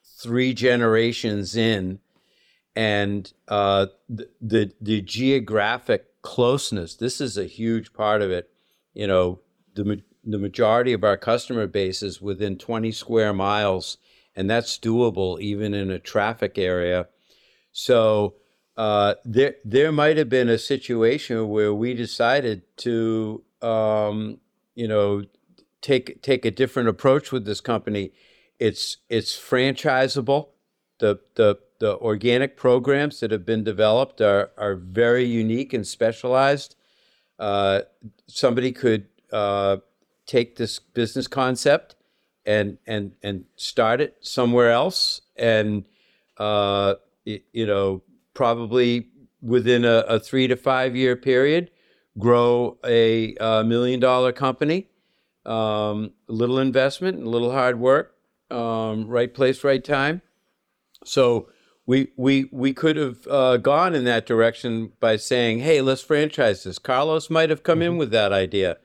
three generations in, and uh, the, the the geographic closeness. This is a huge part of it. You know, the the majority of our customer base is within 20 square miles, and that's doable even in a traffic area. So uh, there there might have been a situation where we decided to um, you know take take a different approach with this company. It's it's franchisable. The the the organic programs that have been developed are are very unique and specialized. Uh, somebody could uh, take this business concept and and and start it somewhere else, and uh, you know probably within a, a, three to five year period, grow a, a million dollar company um, little investment, a little hard work, um, right place, right time. So we we we could have uh, gone in that direction by saying, "Hey, let's franchise this." Carlos might have come in with that idea,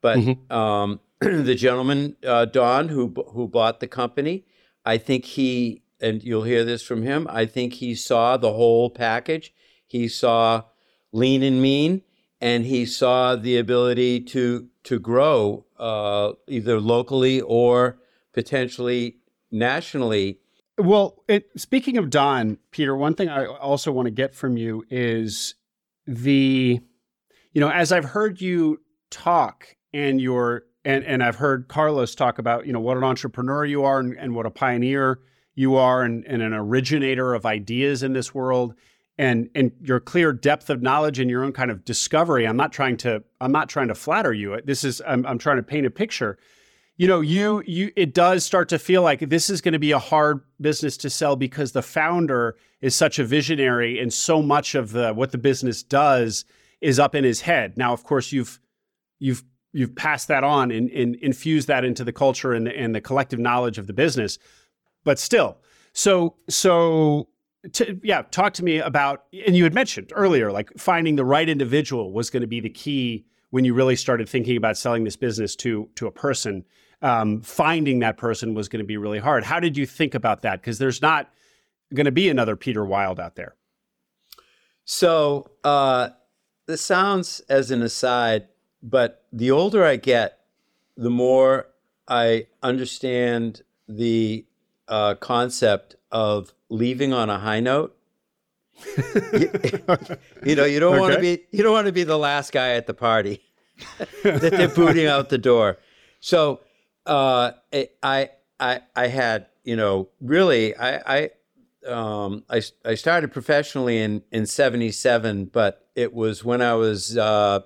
but um, the gentleman uh, Don who who bought the company, I think he and you'll hear this from him. I think he saw the whole package. He saw lean and mean, and he saw the ability to to grow uh, either locally or potentially nationally. Well, it, speaking of Don, Peter, one thing I also want to get from you is the, you know, as I've heard you talk and your and and I've heard Carlos talk about, you know, what an entrepreneur you are and, and what a pioneer you are and, and an originator of ideas in this world and and your clear depth of knowledge and your own kind of discovery. I'm not trying to I'm not trying to flatter you. This is I'm I'm trying to paint a picture. You know, you you it does start to feel like this is going to be a hard business to sell because the founder is such a visionary and so much of the what the business does is up in his head. Now, of course, you've you've you've passed that on and, and infused that into the culture and the, and the collective knowledge of the business. But still, so so to, yeah, talk to me about, and you had mentioned earlier, like finding the right individual was going to be the key when you really started thinking about selling this business to to a person. Um, finding that person was going to be really hard. How did you think about that? Because there's not going to be another Peter Wild out there. So uh, this sounds as an aside, but the older I get, the more I understand the uh, concept of leaving on a high note. you, you, know, you don't okay. want to be you don't want to be the last guy at the party that they're booting out the door. So uh, I I I had you know really I I um, I, I started professionally in in '77, but it was when I was uh,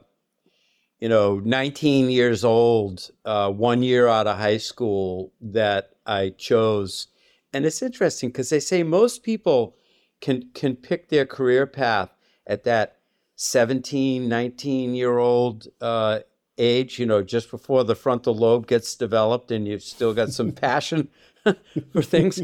you know 19 years old, uh, one year out of high school, that I chose. And it's interesting because they say most people can can pick their career path at that 17 19 year old uh, age you know just before the frontal lobe gets developed and you've still got some passion for things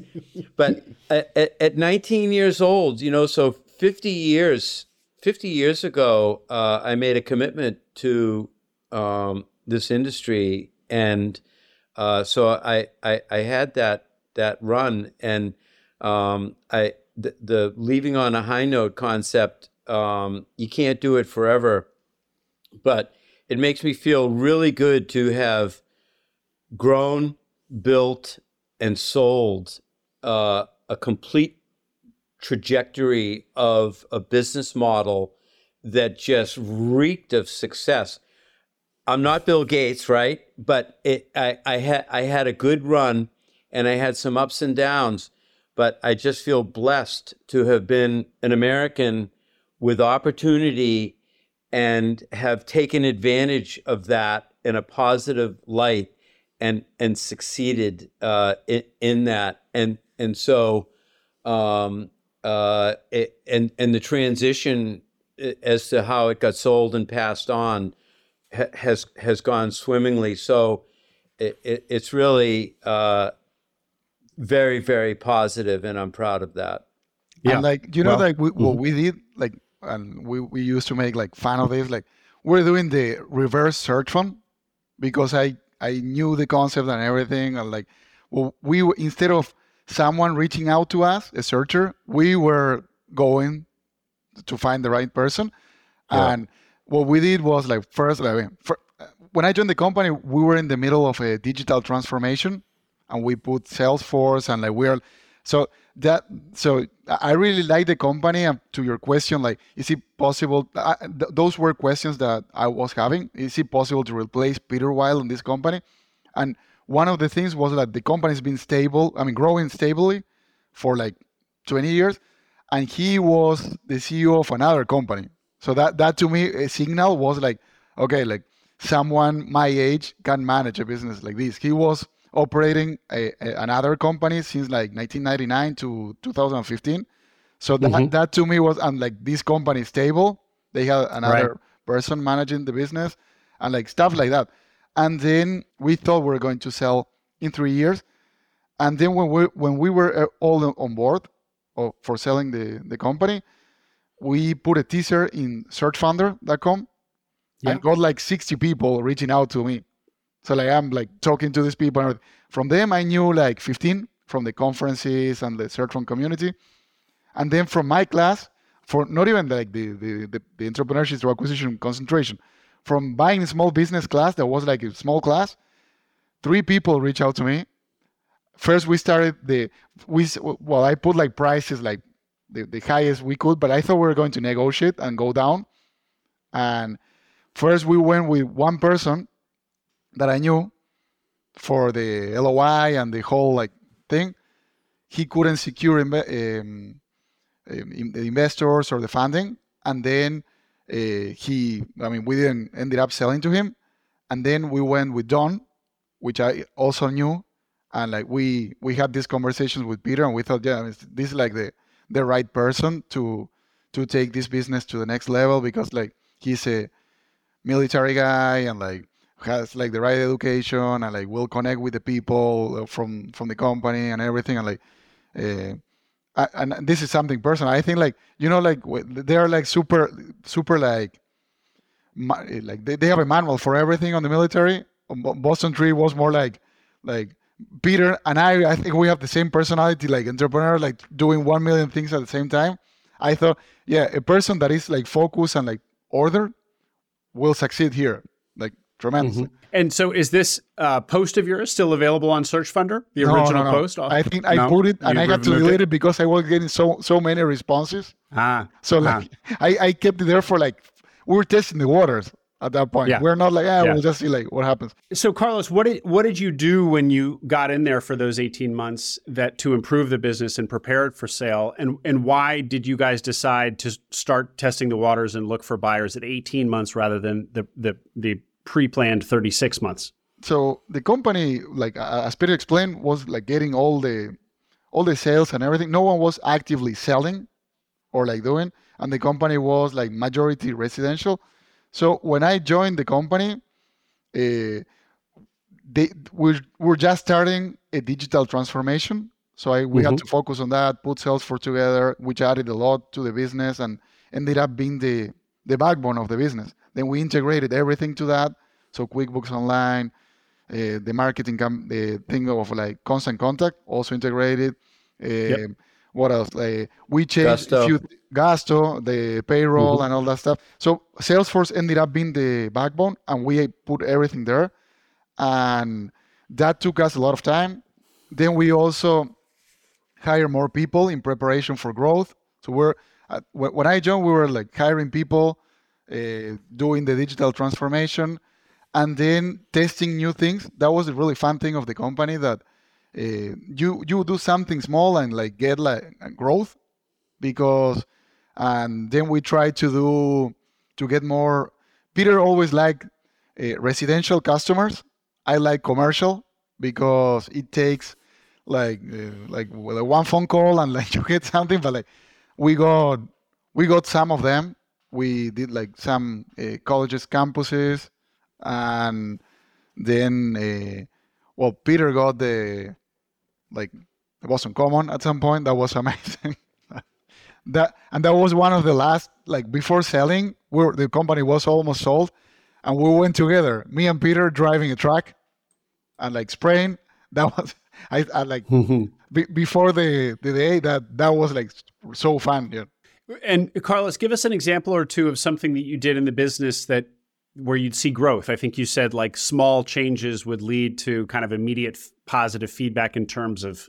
but at, at, 19 years old you know so 50 years 50 years ago uh, i made a commitment to um, this industry and uh, so I, I, I had that that run. And um, I the, the, leaving on a high note concept, um, you can't do it forever, but it makes me feel really good to have grown, built, and sold uh, a complete trajectory of a business model that just reeked of success. I'm not Bill Gates, right? But it, I, I I had a good run and I had some ups and downs, but I just feel blessed to have been an American with opportunity and have taken advantage of that in a positive light and and succeeded uh, in, in that and and so um, uh, it, and and the transition as to how it got sold and passed on ha- has has gone swimmingly. So it, it, it's really uh, very very positive and i'm proud of that yeah and like you know well, like we, mm-hmm. what we did like and we, we used to make like fun of this like we're doing the reverse search fund because i i knew the concept and everything and like well we were instead of someone reaching out to us a searcher we were going to find the right person yeah. and what we did was like first like, for, when i joined the company we were in the middle of a digital transformation and we put Salesforce and like we're so that so I really like the company. And to your question, like, is it possible? I, th- those were questions that I was having. Is it possible to replace Peter Wild in this company? And one of the things was that the company's been stable. I mean, growing stably for like 20 years, and he was the CEO of another company. So that that to me a signal was like, okay, like someone my age can manage a business like this. He was operating a, a, another company since like 1999 to 2015. So that, mm-hmm. that to me was, and like this company stable. They had another right. person managing the business and like stuff like that. And then we thought we are going to sell in three years. And then when we when we were uh, all on board, of, for selling the, the company, we put a teaser in searchfunder.com Yeah. and got like 60 people reaching out to me. So like I'm like talking to these people. From them, I knew like 15 from the conferences and the fund community. And then from my class, for not even like the, the, the, the entrepreneurship through acquisition concentration, from buying a small business class that was like a small class, three people reached out to me. First, we started the we well, I put like prices like the, the highest we could, but I thought we were going to negotiate and go down. And first, we went with one person that I knew for the LOI and the whole like thing. He couldn't secure um, um, the investors or the funding, and then uh, he, I mean, we didn't ended up selling to him, and then we went with Don, which I also knew, and like we we had these conversations with Peter, and we thought, yeah, it's- this is like the the right person to to take this business to the next level because like he's a military guy and like has like the right education and like will connect with the people uh, from from the company and everything and like uh, a- and this is something personal. I think like you know like they are like super super like like they, they have a manual for everything on the military. Boston tree was more like like peter and i i think we have the same personality like entrepreneur like doing one million things at the same time. I thought yeah a person that is like focused and like ordered will succeed here tremendously And so, is this uh, post of yours still available on Search Funder? The No, no, original no. post? I think I No? put it and I had to delete it? because I was getting so so many responses. Ah, So ah. like I, I kept it there for like we were testing the waters at that point. Yeah. We're not like ah Yeah. we'll just see like what happens. So, Carlos, what did what did you do when you got in there for those eighteen months that to improve the business and prepare it for sale? And and why did you guys decide to start testing the waters and look for buyers at eighteen months rather than the the the pre planned thirty six months? So the company, like as Peter explained, was like getting all the all the sales and everything. No one was actively selling or like doing, and the company was like majority residential. So when I joined the company, uh, they we're, we're just starting a digital transformation. So I, we had to focus on that, put Salesforce together, which added a lot to the business and ended up being the the backbone of the business. Then we integrated everything to that. So QuickBooks Online, uh, the marketing, com- the thing of like constant contact, also integrated. Uh, What else? Uh, we changed Gusto. a few Gasto, the payroll, and all that stuff. So Salesforce ended up being the backbone, and we put everything there, and that took us a lot of time. Then we also hire more people in preparation for growth. So we're uh, when I joined, we were like hiring people, doing the digital transformation, and then testing new things. That was a really fun thing of the company that uh, you you do something small and like get like growth because and then we try to do to get more peter always liked uh, residential customers i like commercial because it takes like uh, like well, one phone call and like you get something but like we got we got some of them we did like some uh, colleges campuses and then uh, well peter got the like the boston common at some point. That was amazing. That and that was one of the last like before selling where the company was almost sold and we went together. Me and peter driving a truck and like spraying. That was i, I like be, before the the day that that was like so fun yeah And Carlos, give us an example or two of something that you did in the business that where you'd see growth. I think you said like small changes would lead to kind of immediate f- positive feedback in terms of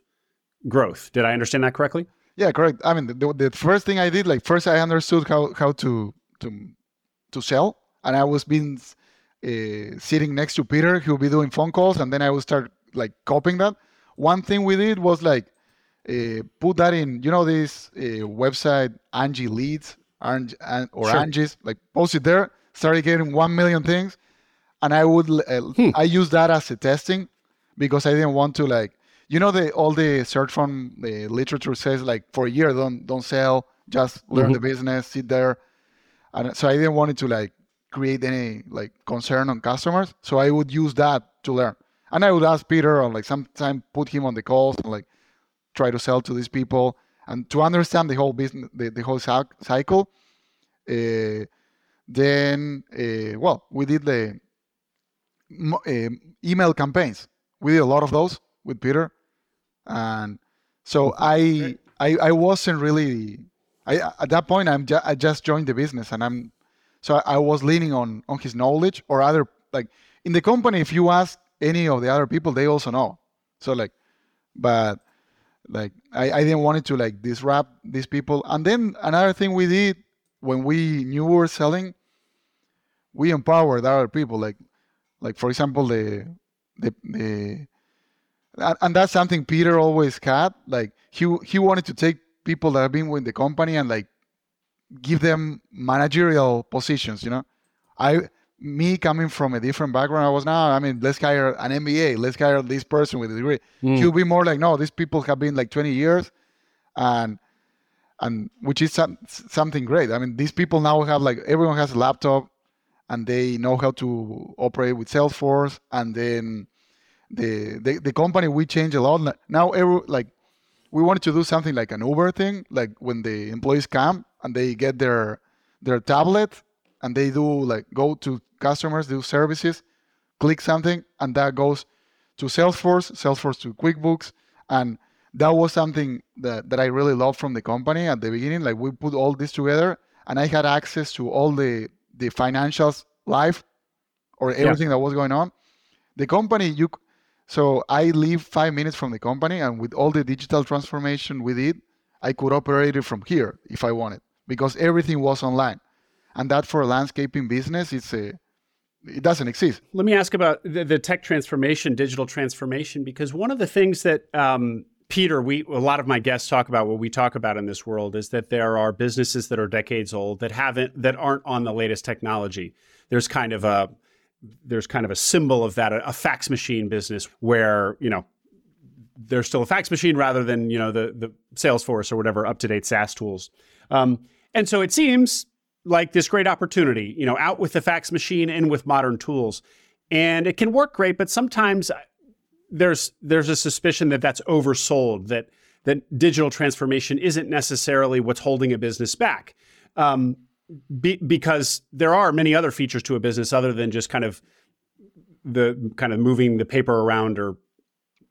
growth. Did I understand that correctly? Yeah, correct. I mean, the, the first thing I did, like first I understood how how to to to sell, and I was being uh, sitting next to Peter, he would be doing phone calls, and then I would start like copying that. One thing we did was like uh, put that in, you know, this uh, website Angi Leads, An- or Sure. Angie's, like post it there, started getting one million things, and I would uh, I use that as a testing because I didn't want to like you know the all the search from the literature says like for a year don't don't sell just learn the business sit there. And so I didn't want it to like create any like concern on customers so I would use that to learn. And I would ask Peter or like sometime put him on the calls and like try to sell to these people and to understand the whole business, the, the whole cycle. Uh, then, uh, well, we did the uh, email campaigns. We did a lot of those with Peter, and so I, I, I wasn't really. I at that point I'm ju- I just joined the business, and I'm so I, I was leaning on on his knowledge or other like in the company. If you ask any of the other people, they also know. So like, but like I, I didn't want it to like disrupt these people. And then another thing we did when we knew we were selling, we empowered other people. Like like for example the the the and that's something Peter always had. Like he he wanted to take people that have been with the company and like give them managerial positions. You know, I me coming from a different background, I was now. I mean, let's hire an MBA. Let's hire this person with a degree. Mm. He'll be more like, no, these people have been like 20 years, and and which is some, something great. I mean, these people now have like everyone has a laptop, and they know how to operate with Salesforce, and then the the, the company we change a lot now. Every, like we wanted to do something like an Uber thing, like when the employees come and they get their their tablet and they do like go to customers, do services, click something, and that goes to Salesforce, Salesforce to QuickBooks, and that was something that, that I really loved from the company at the beginning. Like we put all this together, and I had access to all the the financials live or everything yeah. that was going on. The company you so I live five minutes from the company, and with all the digital transformation we did, I could operate it from here if I wanted because everything was online, and that for a landscaping business, it's a it doesn't exist. Let me ask about the, the tech transformation, digital transformation, because one of the things that um, Peter, we a lot of my guests talk about what we talk about in this world is that there are businesses that are decades old that haven't that aren't on the latest technology. There's kind of a there's kind of a symbol of that a, a fax machine business where you know there's still a fax machine rather than you know the the Salesforce or whatever up to date SaaS tools. Um, and so it seems like this great opportunity, you know, out with the fax machine and with modern tools. And it can work great, but sometimes there's there's a suspicion that that's oversold, that that digital transformation isn't necessarily what's holding a business back. Um, be, because there are many other features to a business other than just kind of the kind of moving the paper around or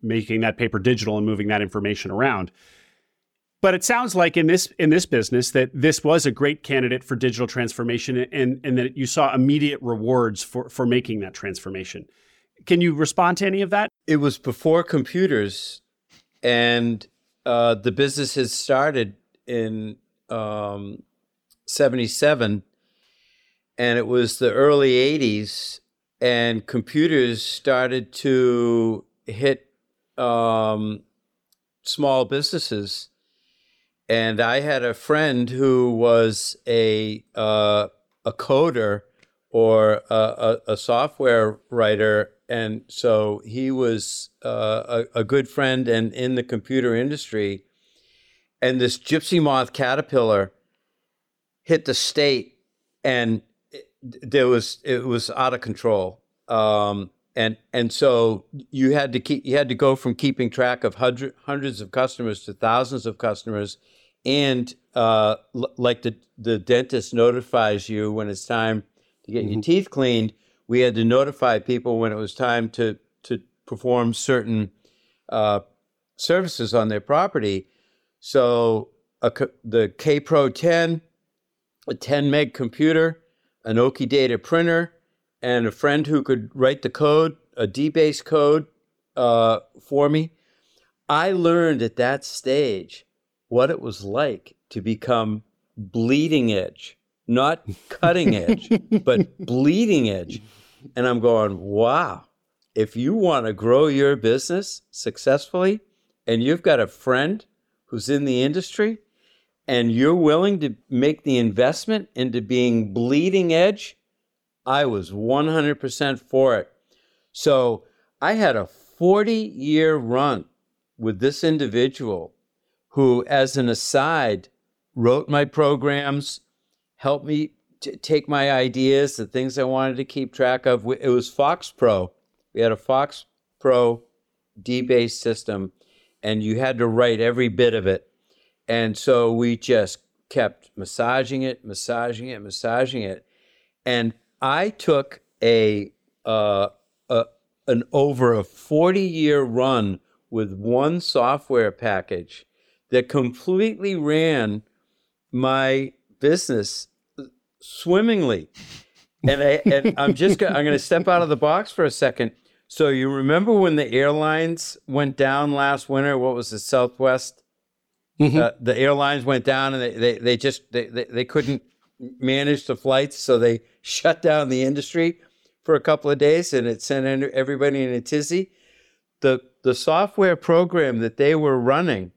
making that paper digital and moving that information around. But it sounds like in this in this business that this was a great candidate for digital transformation and, and that you saw immediate rewards for, for making that transformation. Can you respond to any of that? It was before computers, and uh, the business had started in um, 77, and it was the early 80s, and computers started to hit um, small businesses and I had a friend who was a uh, a coder or a, a, a, software writer, and so he was uh, a, a, good friend and in the computer industry. And this gypsy moth caterpillar hit the state, and it, there was it was out of control. Um, and and so you had to keep you had to go from keeping track of hundred, hundreds of customers to thousands of customers and uh, l- like the the dentist notifies you when it's time to get mm-hmm. your teeth cleaned, we had to notify people when it was time to to perform certain uh, services on their property. So a, the Kaypro 10, a 10 meg computer, an Okidata printer, and a friend who could write the code, a DBase code uh, for me. I learned at that stage what it was like to become bleeding edge, not cutting edge, but bleeding edge. And I'm going, wow, if you want to grow your business successfully and you've got a friend who's in the industry and you're willing to make the investment into being bleeding edge, I was 100% for it. So I had a 40 year run with this individual who, as an aside, wrote my programs, helped me t- take my ideas, the things I wanted to keep track of. It was FoxPro. We had a Fox Pro DBase system, and you had to write every bit of it. And so we just kept massaging it, massaging it, massaging it. And I took a, uh, a an over a 40 year run with one software package that completely ran my business swimmingly. And, I, and I'm just gonna, I'm going to step out of the box for a second. So you remember when the airlines went down last winter? What was it, Southwest? Mm-hmm. Uh, the airlines went down and they, they, they just they, they, they couldn't manage the flights, so they shut down the industry for a couple of days, and it sent everybody in a tizzy. The the software program that they were running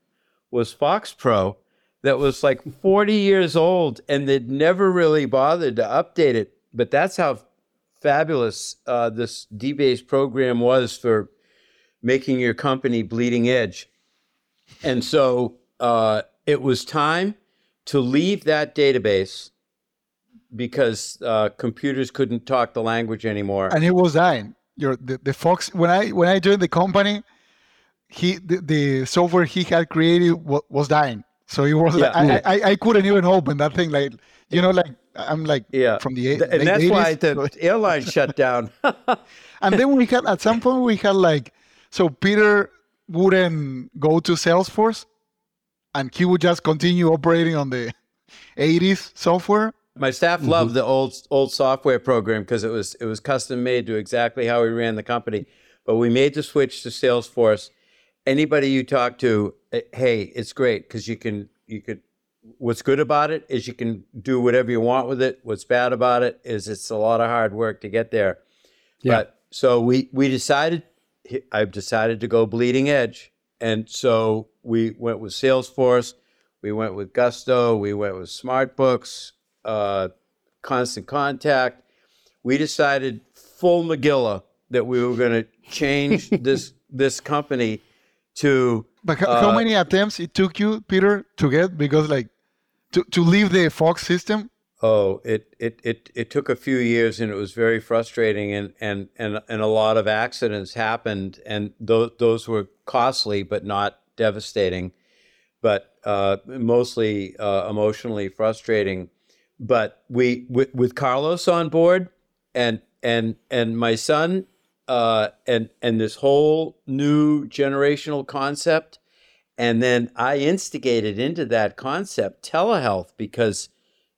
was FoxPro, that was like 40 years old, and they'd never really bothered to update it. But that's how fabulous uh, this DBase program was for making your company bleeding edge. And so uh, it was time to leave that database because uh, computers couldn't talk the language anymore. And it was dying. Your the, the Fox when I when I joined the company, he the, the software he had created was, was dying. So he was yeah. like, I, I, I couldn't even open that thing. Like you know, like I'm like yeah. from the and that's 80s. why the airline shut down. and then we had at some point we had like so Peter wouldn't go to Salesforce, and he would just continue operating on the 80s software my staff mm-hmm. loved the old old software program because it was it was custom made to exactly how we ran the company. But we made the switch to Salesforce. Anybody you talk to, eh, hey, it's great because you can you could. What's good about it is you can do whatever you want with it. What's bad about it is it's a lot of hard work to get there. Yeah. But so we we decided I've decided to go bleeding edge, and so we went with Salesforce. We went with Gusto. We went with SmartBooks uh, Constant Contact. We decided full Magilla that we were going to change this this company to. But how, uh, how, many attempts it took you, Peter, to get because like to to leave the Fox system? Oh, it, it, it, it took a few years and it was very frustrating and, and, and, and a lot of accidents happened and those, those were costly but not devastating, but uh, mostly uh, emotionally frustrating but we with, with Carlos on board and and and my son uh, and and this whole new generational concept, and then I instigated into that concept telehealth because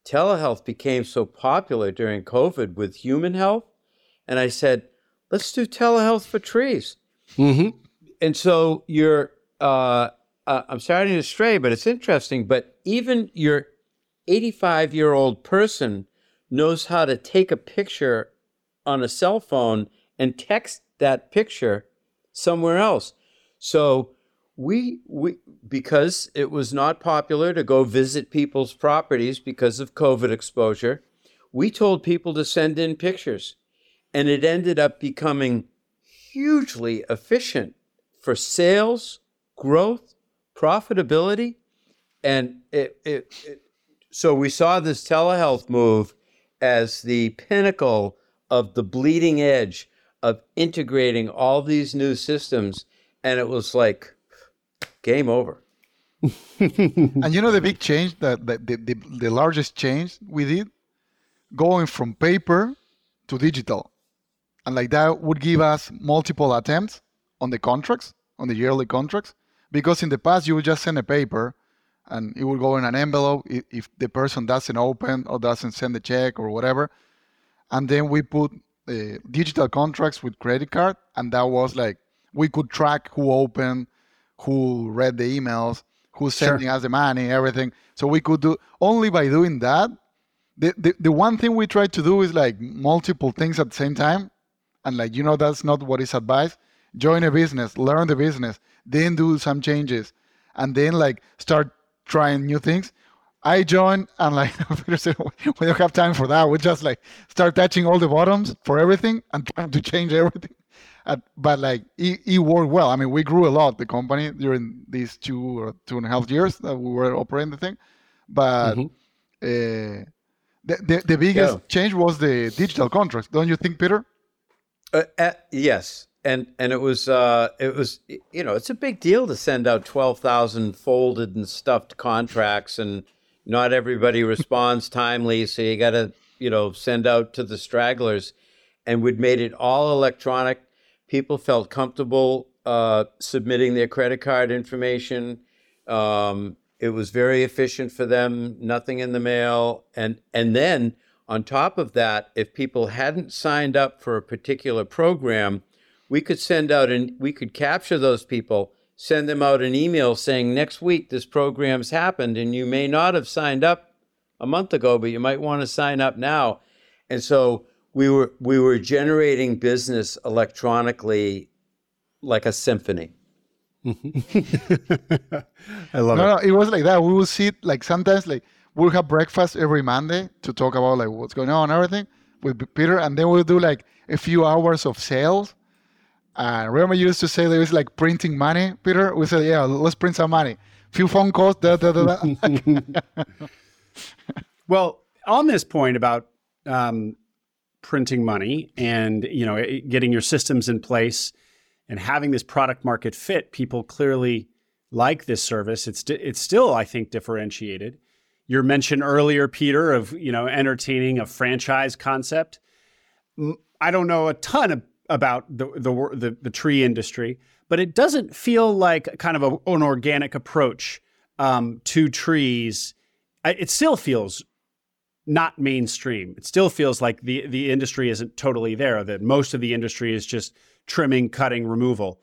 telehealth became so popular during COVID with human health, and I said, let's do telehealth for trees. Mm-hmm. And so you're, uh, uh, I'm starting to stray, but it's interesting. But even your 85 year old person knows how to take a picture on a cell phone and text that picture somewhere else. So we we because it was not popular to go visit people's properties because of COVID exposure, we told people to send in pictures. And it ended up becoming hugely efficient for sales, growth, profitability, and it, it, it so we saw this telehealth move as the pinnacle of the bleeding edge of integrating all these new systems. And it was like, game over. and you know the big change that, the, the, the largest change we did going from paper to digital and like that would give us multiple attempts on the contracts on the yearly contracts because in the past you would just send a paper and it would go in an envelope if the person doesn't open or doesn't send the check or whatever. And then we put uh, digital contracts with credit card, and that was like we could track who opened, who read the emails, who's sending sure. us the money, everything. So we could do only by doing that. The, the the one thing we try to do is like multiple things at the same time, and like you know that's not what is advised. Join a business, learn the business, then do some changes, and then like start trying new things. I joined and like we don't have time for that. We just like start touching all the bottoms for everything and trying to change everything. Uh, but like it, it, worked well. I mean, we grew a lot the company during these two or two and a half years that we were operating the thing. But mm-hmm. uh, the, the, the biggest yeah. change was the digital contracts. Don't you think, Peter? Uh, uh, yes, and and it was uh, it was you know it's a big deal to send out twelve thousand folded and stuffed contracts, and not everybody responds timely, so you got to you know send out to the stragglers, and we'd made it all electronic. People felt comfortable uh, submitting their credit card information. Um, it was very efficient for them. Nothing in the mail, and and then on top of that, if people hadn't signed up for a particular program, we could send out and we could capture those people, send them out an email saying, next week this program's happened and you may not have signed up a month ago, but you might want to sign up now. And so we were we were generating business electronically like a symphony. Mm-hmm. I love no, it. no, it was like that. We will sit like sometimes like we'll have breakfast every Monday to talk about like what's going on and everything with Peter, and then we'll do like a few hours of sales. And remember, you used to say there was like printing money, Peter. We said, yeah, let's print some money. Few phone calls, da da da. da. Well, on this point about um, printing money and you know getting your systems in place and having this product market fit, people clearly like this service. It's it's still, I think, differentiated. Your mention earlier, Peter, of you know entertaining a franchise concept. I don't know a ton of, about the, the the the tree industry, but it doesn't feel like kind of a, an organic approach um, to trees. It still feels not mainstream. It still feels like the the industry isn't totally there. That most of the industry is just trimming, cutting, removal.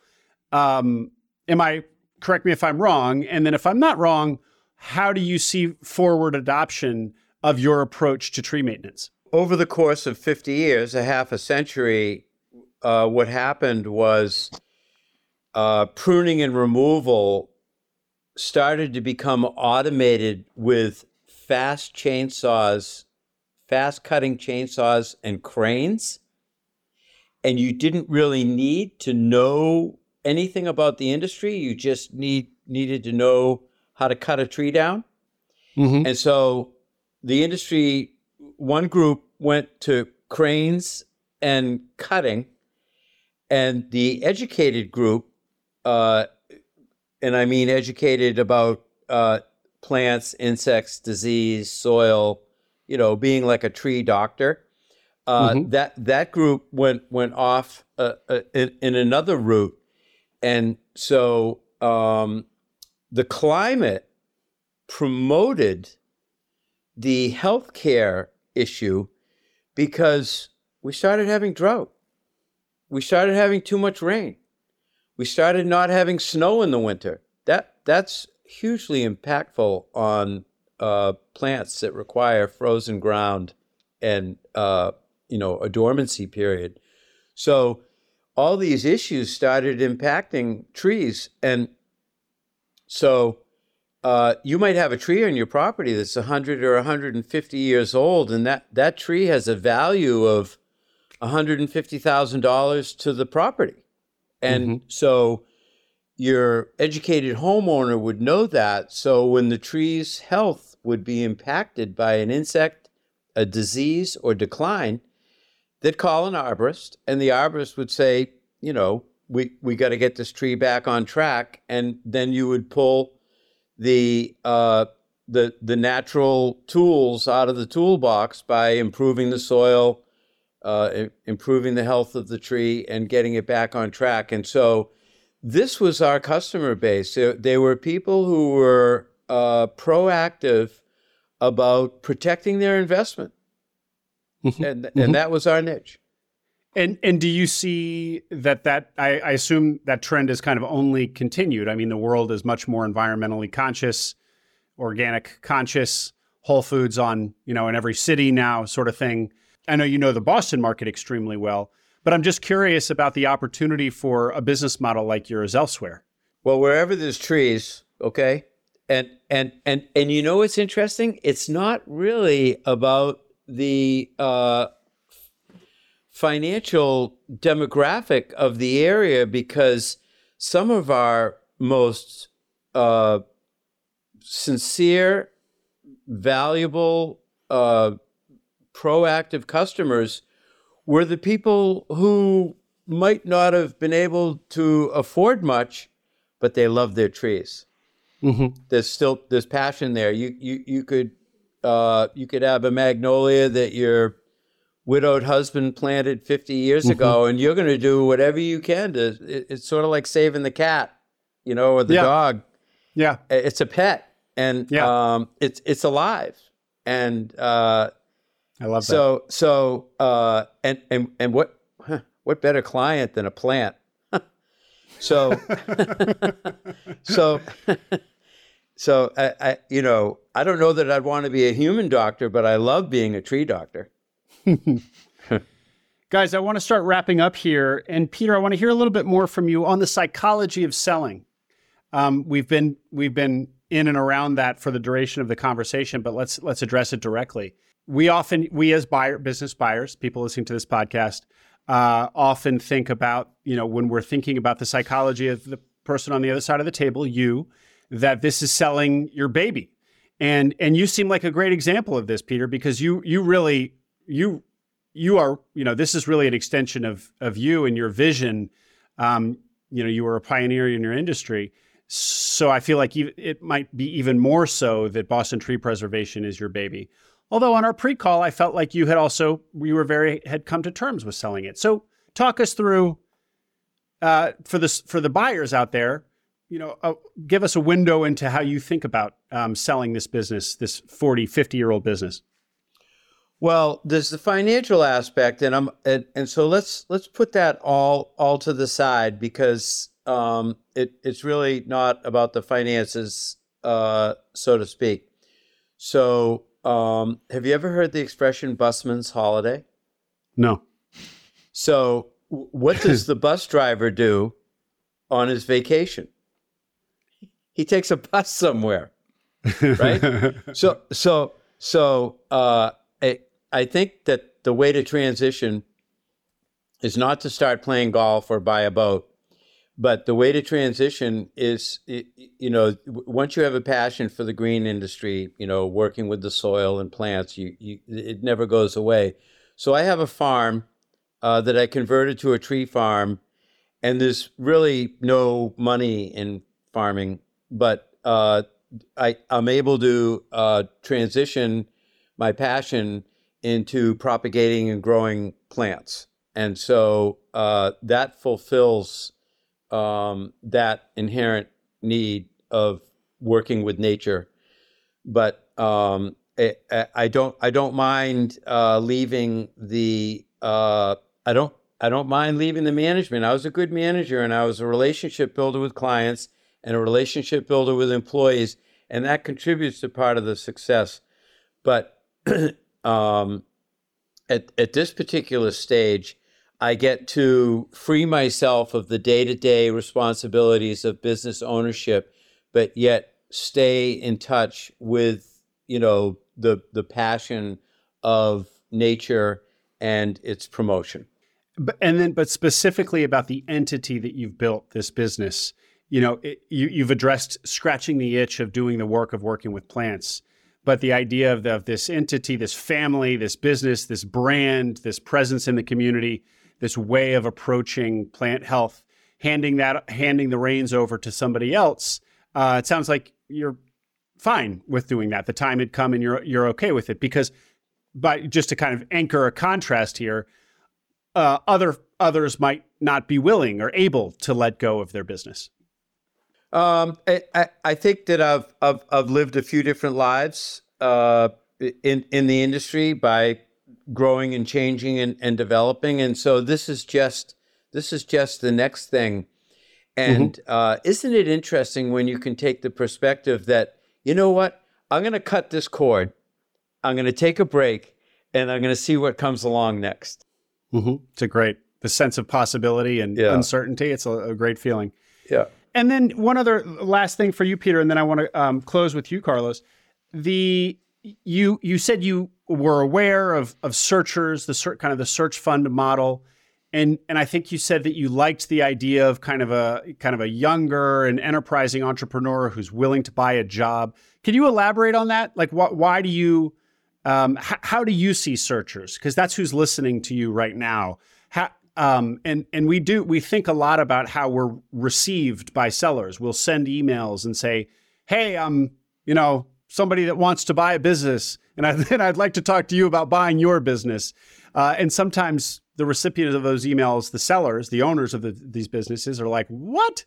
Um, am I correct me if I'm wrong? And then if I'm not wrong, how do you see forward adoption of your approach to tree maintenance? over the course of 50 years, a half a century, uh, what happened was uh, pruning and removal started to become automated with fast chainsaws, fast cutting chainsaws, and cranes. And you didn't really need to know anything about the industry. You just need needed to know how to cut a tree down. Mm-hmm. And so the industry, one group went to cranes and cutting, and the educated group, uh, and I mean educated about uh, plants, insects, disease, soil, you know, being like a tree doctor. Uh, Mhm. That that group went went off uh, uh, in, in another route, and so um, the climate promoted the healthcare issue because we started having drought. We started having too much rain. We started not having snow in the winter. That that's hugely impactful on uh, plants that require frozen ground and uh, you know a dormancy period. So all these issues started impacting trees, and so uh, you might have a tree on your property that's 100 or 150 years old, and that, that tree has a value of $150,000 to the property. And so your educated homeowner would know that. So when the tree's health would be impacted by an insect, a disease, or decline, they'd call an arborist, and the arborist would say, you know, we, we got to get this tree back on track. And then you would pull the uh, the the natural tools out of the toolbox by improving the soil, uh, improving the health of the tree, and getting it back on track. And so, this was our customer base. They, they were people who were uh, proactive about protecting their investment, and and that was our niche. And and do you see that that I, I assume that trend has kind of only continued? I mean, the world is much more environmentally conscious, organic conscious, Whole Foods on you know in every city now, sort of thing. I know you know the Boston market extremely well, but I'm just curious about the opportunity for a business model like yours elsewhere. Well, wherever there's trees, okay, and and and and you know what's interesting? It's not really about the uh, financial demographic of the area because some of our most uh, sincere, valuable, uh, proactive customers were the people who might not have been able to afford much, but they love their trees. Mm-hmm. There's still there's passion there. You you you could uh, you could have a magnolia that your widowed husband planted 50 years Mm-hmm. ago, and you're going to do whatever you can to. It, it's sort of like saving the cat, you know, or the Yeah. dog. Yeah. It's a pet, and Yeah. um, it's it's alive, and uh, I love that. so so uh, and and and what huh, what better client than a plant? so so so I, I you know I don't know that I'd want to be a human doctor, but I love being a tree doctor. Guys, I want to start wrapping up here. And Peter, I want to hear a little bit more from you on the psychology of selling. Um, we've been we've been in and around that for the duration of the conversation, but let's let's address it directly. We often we as buyer business buyers, people listening to this podcast, uh, often think about you know when we're thinking about the psychology of the person on the other side of the table, you, that this is selling your baby, and and you seem like a great example of this, Peter, because you you really you you are you know this is really an extension of of you and your vision. Um, you know you were a pioneer in your industry. So i feel like it might be even more so that boston tree preservation is your baby although on our pre-call i felt like you had also you were very had come to terms with selling it so talk us through uh, for this for the buyers out there you know uh, give us a window into how you think about um, selling this business this 40 50 year old business Well, there's the financial aspect, and I'm and, and so let's let's put that all all to the side because um, it it's really not about the finances, uh, so to speak. So, um, have you ever heard the expression "busman's holiday"? no So, what does the bus driver do on his vacation? He takes a bus somewhere. Right? so so so uh, I I think that the way to transition is not to start playing golf or buy a boat, but the way to transition is you know once you have a passion for the green industry, you know working with the soil and plants, you, you it never goes away. So I have a farm uh, that I converted to a tree farm, and there's really no money in farming, but uh, I, I'm able to uh, transition my passion into propagating and growing plants. And so uh, that fulfills um, that inherent need of working with nature. But um, I, I- don't I don't mind uh, leaving the uh, I don't I don't mind leaving the management. I was a good manager and I was a relationship builder with clients and a relationship builder with employees, and that contributes to part of the success. But um, at at this particular stage, I get to free myself of the day to day responsibilities of business ownership, but yet stay in touch with you know the the passion of nature and its promotion. But, and then, but specifically about the entity that you've built, this business, you know, it, you, you've addressed scratching the itch of doing the work of working with plants. But the idea of, the, of this entity, this family, this business, this brand, this presence in the community, this way of approaching plant health, handing that, handing the reins over to somebody else, uh, it sounds like you're fine with doing that. The time had come, and you're you're okay with it because, but just to kind of anchor a contrast here, uh, other others might not be willing or able to let go of their business. Um, I, I, think that I've, I've I've lived a few different lives uh, in in the industry by growing and changing and, and developing, and so this is just this is just the next thing. And uh, isn't it interesting when you can take the perspective that you know what I'm going to cut this cord, I'm going to take a break, and I'm going to see what comes along next. Mm-hmm. It's a great the sense of possibility and Yeah. uncertainty. It's a, a great feeling. Yeah. And then one other last thing for you, Peter, and then I want to um, close with you, Carlos. The you you said you were aware of of searchers, the ser- kind of the search fund model, and and I think you said that you liked the idea of kind of a kind of a younger and enterprising entrepreneur who's willing to buy a job. Can you elaborate on that? Like, wh- why do you? Um, h- how do you see searchers? Because that's who's listening to you right now. How, Um, and and we do we think a lot about how we're received by sellers. We'll send emails and say, "Hey, I'm you know somebody that wants to buy a business, and I, then I'd like to talk to you about buying your business." Uh, and sometimes the recipients of those emails, the sellers, the owners of the, these businesses, are like, "What?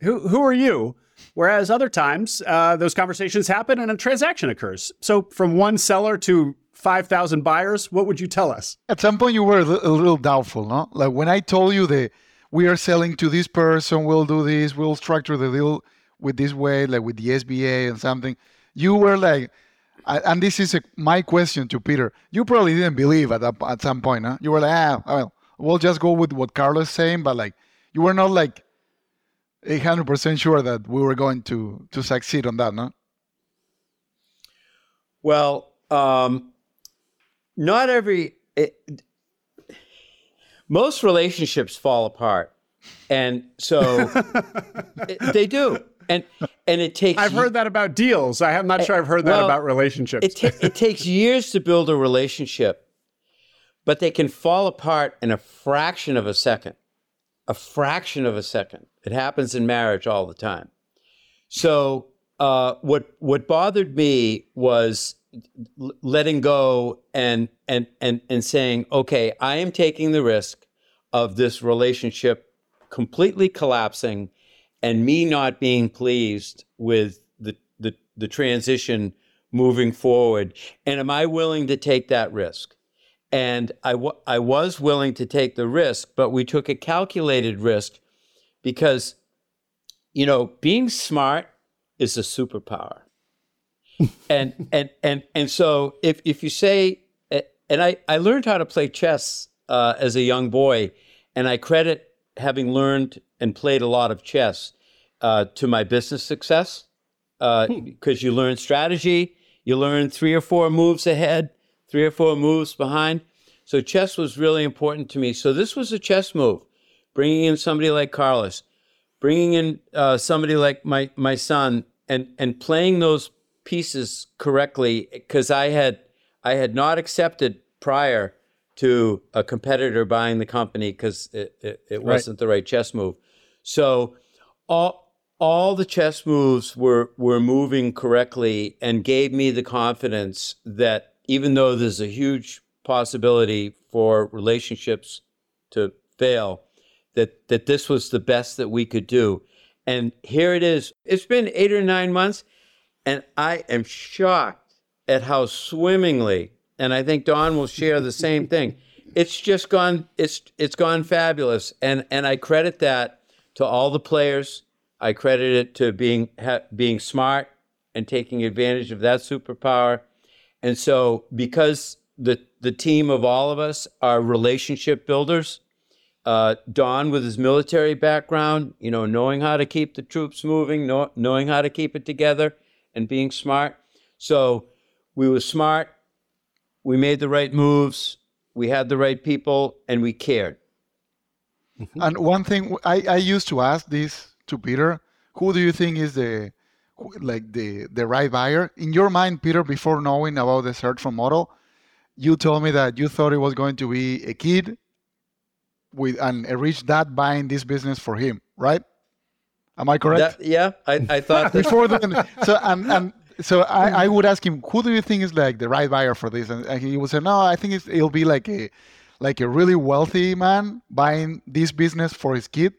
Who who are you?" Whereas other times, uh, those conversations happen and a transaction occurs. So from one seller to 5,000 buyers, what would you tell us? At some point, you were a little doubtful, no? Like when I told you that we are selling to this person, we'll do this, we'll structure the deal with this way, like with the SBA and something, you were like, and this is a, my question to Peter. You probably didn't believe at, at some point, huh? You were like, ah, well, we'll just go with what Carlos is saying, but like, you were not like 800% sure that we were going to to succeed on that, no? Well, um, not every it, most relationships fall apart and so it, they do and and it takes i've heard that about deals. I'm not sure i've heard that well, about relationships. it, ta- it takes years to build a relationship but they can fall apart in a fraction of a second. A fraction of a second. It happens in marriage all the time. So uh, what what bothered me was letting go and and and and saying, okay, I am taking the risk of this relationship completely collapsing and me not being pleased with the the, the transition moving forward. And am I willing to take that risk? And I, w- I was willing to take the risk, but we took a calculated risk because, you know, being smart is a superpower and and and and so if if you say, and I I learned how to play chess uh, as a young boy, and I credit having learned and played a lot of chess uh, to my business success because uh, hmm. you learn strategy, you learn three or four moves ahead, three or four moves behind. So chess was really important to me. So this was a chess move, bringing in somebody like Carlos, bringing in uh, somebody like my my son, and and playing those pieces correctly because I had I had not accepted prior to a competitor buying the company because it, it, it wasn't the right chess move. So all all the chess moves were were moving correctly and gave me the confidence that even though there's a huge possibility for relationships to fail, that that this was the best that we could do. And here it is. It's been eight or nine months and I am shocked at how swimmingly, and I think Don will share the same thing. It's just gone. It's it's gone fabulous, and and I credit that to all the players. I credit it to being ha, being smart and taking advantage of that superpower. And so, because the the team of all of us are relationship builders, uh, Don with his military background, you know, knowing how to keep the troops moving, know, knowing how to keep it together, and being smart. So we were smart. We made the right moves. We had the right people, and we cared. Mm-hmm. And one thing I, I used to ask this to Peter: Who do you think is the like the the right buyer in your mind, Peter? Before knowing about the search fund model, you told me that you thought it was going to be a kid with and a rich dad buying this business for him, right? Am I correct? That, yeah, I, I thought before then. So and and so I, I would ask him, who do you think is like the right buyer for this? And he would say, no, I think it'll be like a like a really wealthy man buying this business for his kid.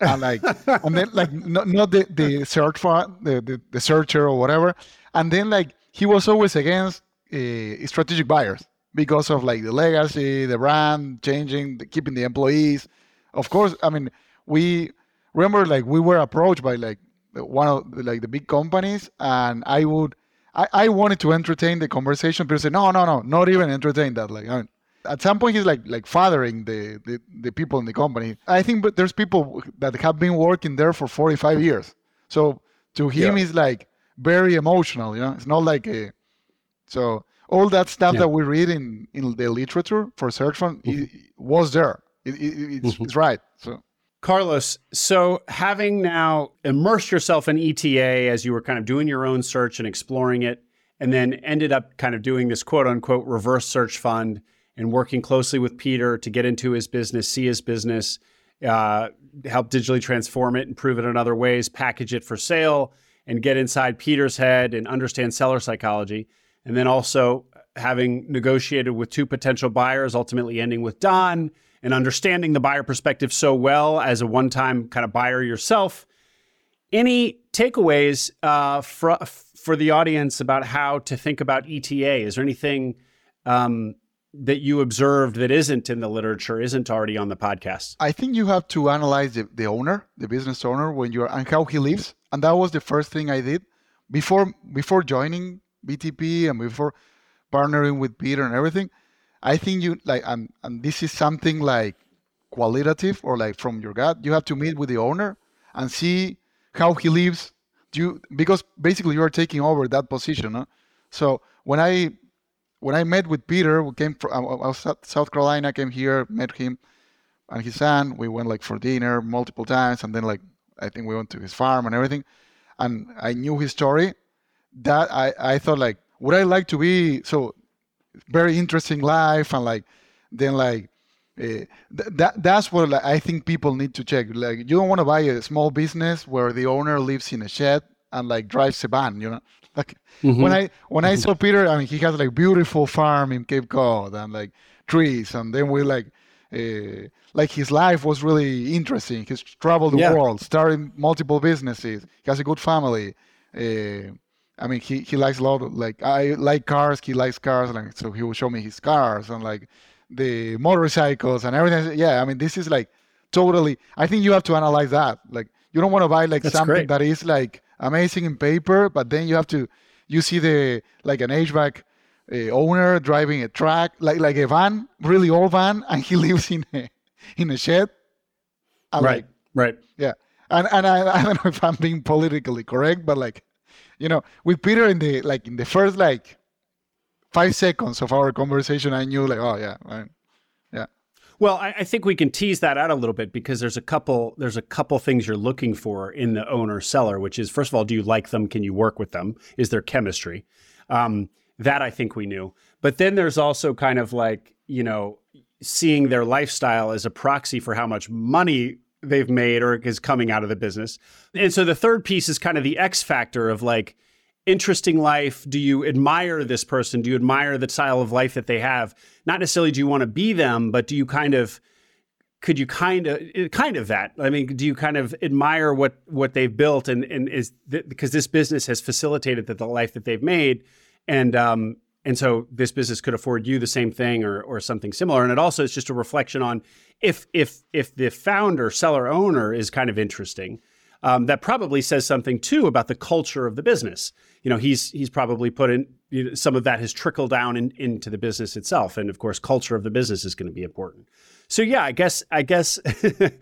and like and then like not, not the, the search for the, the, the searcher or whatever and then like he was always against uh, strategic buyers because of like the legacy the brand changing the, keeping the employees of course i mean we remember like we were approached by like one of the, like the big companies and i would I, I wanted to entertain the conversation but said no no no not even entertain that like I mean, at some point he's like like fathering the, the the people in the company i think but there's people that have been working there for 45 years so to him yeah. it's like very emotional you know it's not like a so all that stuff yeah. that we read in in the literature for search fund mm-hmm. was there it, it, it's, mm-hmm. it's right so Carlos, so having now immersed yourself in ETA as you were kind of doing your own search and exploring it, and then ended up kind of doing this quote unquote reverse search fund and working closely with Peter to get into his business, see his business, uh, help digitally transform it, improve it in other ways, package it for sale, and get inside Peter's head and understand seller psychology. And then also having negotiated with two potential buyers, ultimately ending with Don and understanding the buyer perspective so well as a one time kind of buyer yourself. Any takeaways uh, for, for the audience about how to think about ETA? Is there anything um, that you observed that isn't in the literature, isn't already on the podcast? I think you have to analyze the, the owner, the business owner, when you're and how he lives. And that was the first thing I did before before joining BTP and before partnering with Peter and everything. I think you like and and this is something like qualitative or like from your gut. You have to meet with the owner and see how he lives. Do you because basically you are taking over that position. Huh? So when I when I met with Peter, we came from uh, uh South Carolina, came here, met him and his son. We went like for dinner multiple times, and then like I think we went to his farm and everything. And I knew his story. That I I thought like would I like to be so very interesting life and like then like uh, th- that that's what like, I think people need to check. Like you don't want to buy a small business where the owner lives in a shed and like drives a van, you know. Like mm-hmm. when I when I saw Peter, I mean, he has like beautiful farm in Cape Cod and like trees, and then we like. Uh, like his life was really interesting. He's traveled the yeah. world, started multiple businesses. He has a good family. Uh, I mean, he, he likes a lot of like I like cars. He likes cars, like so he will show me his cars and like the motorcycles and everything. Yeah, I mean, this is like totally. I think you have to analyze that. Like, you don't want to buy like That's something great. that is like amazing in paper, but then you have to you see the like an HVAC uh, owner driving a truck like like a van, really old van, and he lives in a in a shed. I'm right, like, right, yeah. And and I, I don't know if I'm being politically correct, but like, you know, with Peter in the like in the first like five seconds of our conversation, I knew like, oh yeah, yeah. Well, I, I, think we can tease that out a little bit because there's a couple there's a couple things you're looking for in the owner seller, which is first of all, do you like them? Can you work with them? Is there chemistry? Um, that I think we knew. But then there's also kind of like you know seeing their lifestyle as a proxy for how much money they've made or is coming out of the business. And so the third piece is kind of the X factor of like interesting life? Do you admire this person? Do you admire the style of life that they have? Not necessarily do you want to be them, but do you kind of could you kind of kind of that? I mean, do you kind of admire what what they've built and and is th- because this business has facilitated the, the life that they've made and um and so this business could afford you the same thing or or something similar and it also is just a reflection on if if if the founder seller owner is kind of interesting um, that probably says something too about the culture of the business. You know, he's he's probably put in you know, some of that has trickled down in, into the business itself, and of course, culture of the business is going to be important. So yeah, I guess I guess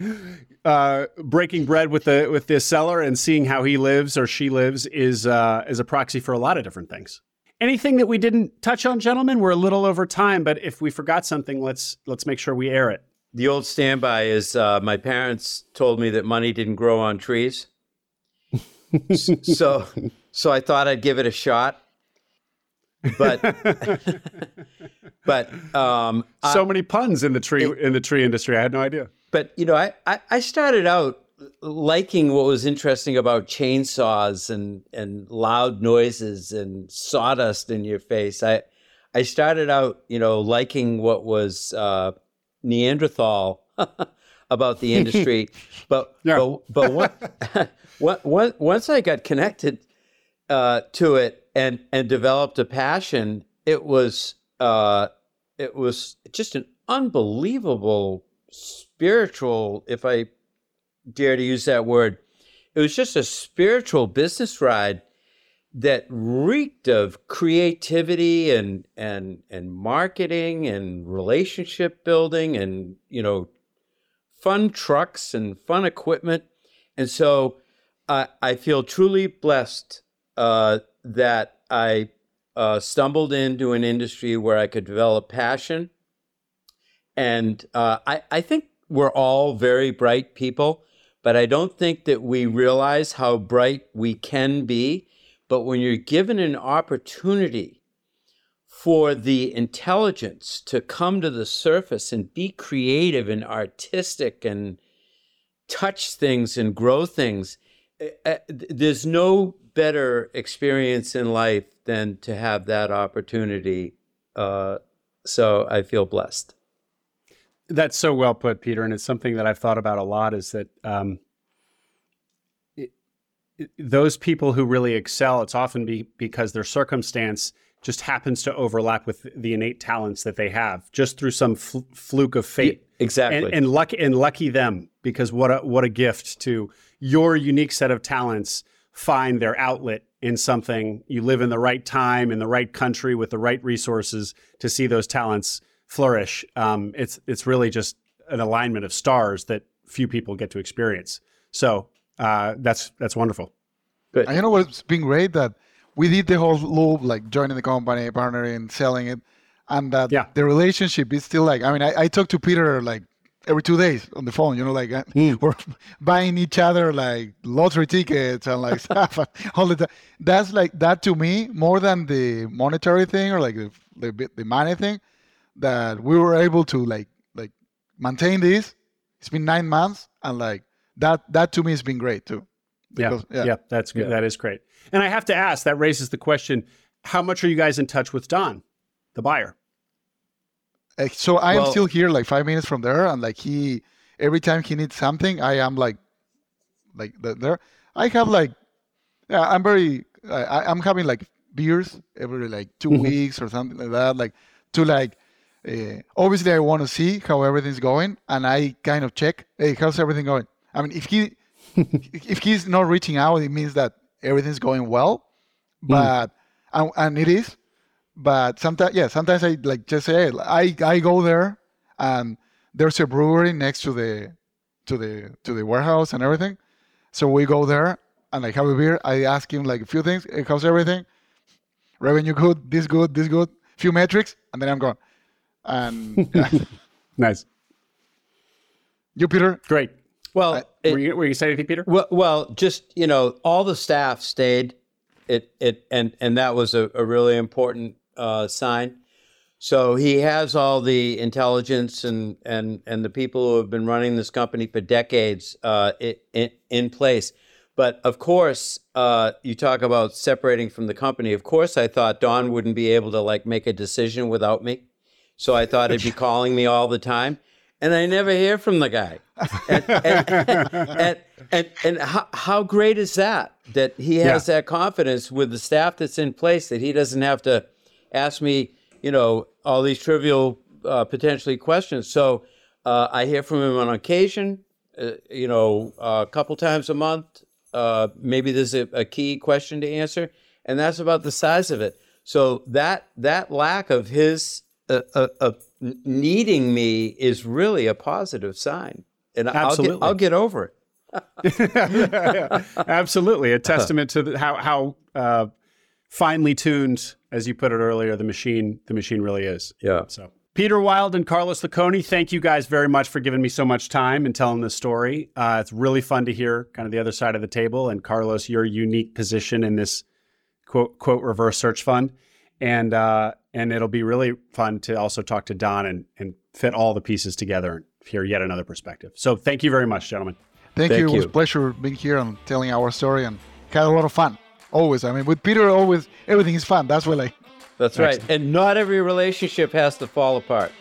uh, breaking bread with the with the seller and seeing how he lives or she lives is uh, is a proxy for a lot of different things. Anything that we didn't touch on, gentlemen? We're a little over time, but if we forgot something, let's let's make sure we air it the old standby is uh, my parents told me that money didn't grow on trees. so so I thought I'd give it a shot. But but um, so I, many puns in the tree it, in the tree industry. I had no idea. But you know, I, I, I started out liking what was interesting about chainsaws and and loud noises and sawdust in your face. I I started out, you know, liking what was uh, Neanderthal about the industry, but yeah. but but what, what, once I got connected uh, to it and and developed a passion, it was uh, it was just an unbelievable spiritual, if I dare to use that word. It was just a spiritual business ride that reeked of creativity and and and marketing and relationship building and you know fun trucks and fun equipment. And so uh, I feel truly blessed uh, that I uh, stumbled into an industry where I could develop passion. And uh, I, I think we're all very bright people but I don't think that we realize how bright we can be but when you're given an opportunity for the intelligence to come to the surface and be creative and artistic and touch things and grow things. Uh, uh, there's no better experience in life than to have that opportunity. Uh, so I feel blessed. That's so well put, Peter, and it's something that I've thought about a lot. Is that um, it, it, those people who really excel? It's often be, because their circumstance just happens to overlap with the innate talents that they have, just through some fl- fluke of fate. Yeah, exactly, and, and lucky and lucky them, because what a what a gift to your unique set of talents find their outlet in something. You live in the right time, in the right country, with the right resources to see those talents flourish. Um, it's it's really just an alignment of stars that few people get to experience. So uh, that's that's wonderful. Good. And you know what's been great that we did the whole loop, like joining the company, partnering, selling it, and that yeah. the relationship is still like. I mean, I, I talk to Peter like every two days on the phone. You know, like mm. we're buying each other like lottery tickets and like stuff all the time. That's like that to me more than the monetary thing or like the the, the money thing that we were able to like like maintain this. It's been nine months, and like that that to me has been great too. Because, yeah, yeah, yeah, that's good. Yeah. That is great. And I have to ask, that raises the question: How much are you guys in touch with Don, the buyer? Uh, so I well, am still here, like five minutes from there, and like he, every time he needs something, I am like, like there. I have like, yeah, I'm very, I, I'm having like beers every like 2 mm-hmm. weeks or something like that, like to like uh, obviously, I want to see how everything's going, and I kind of check, hey, how's everything going? I mean, if he if he's not reaching out, it means that everything's going well. Hmm. But mm. and, and, it is. But sometimes, yeah, sometimes I like just say, hey, I I go there, and there's a brewery next to the to the to the warehouse and everything. So we go there and like have a beer. I ask him like a few things. Hey, how's everything? Revenue good, this good, this good. Few metrics, and then I'm gone. And nice. You, Peter? Great. Well, uh, it, were, you, were you saying anything, Peter? Well, well, just you know, all the staff stayed. It it and and that was a, a really important uh, sign. So he has all the intelligence and and and the people who have been running this company for decades uh, in, in place. But of course, uh, you talk about separating from the company. Of course, I thought Don wouldn't be able to like make a decision without me. So I thought he'd be calling me all the time. And I never hear from the guy. And, and, and, and, how, how, great is that? That he has that confidence with the staff that's in place that he doesn't have to ask me, you know, all these trivial, uh, potentially questions. So uh, I hear from him on occasion, uh, you know, a couple times a month. Uh, maybe there's a, a key question to answer, and that's about the size of it. So that that lack of his a, needing me is really a positive sign, and Absolutely. I'll get, I'll get over it. yeah, absolutely, a testament to the, how how uh, finely tuned, as you put it earlier, the machine the machine really is. Yeah. So. Peter Wild and Carlos Laconi, thank you guys very much for giving me so much time and telling this story. Uh, it's really fun to hear kind of the other side of the table. And Carlos, your unique position in this quote quote reverse search fund and uh, and it'll be really fun to also talk to Don and, and fit all the pieces together and hear yet another perspective. So thank you very much, gentlemen. Thank, thank you. you. It was a pleasure being here and telling our story and had a lot of fun. Always. I mean, with Peter, always everything is fun. That's what I. That's right. And not every relationship has to fall apart.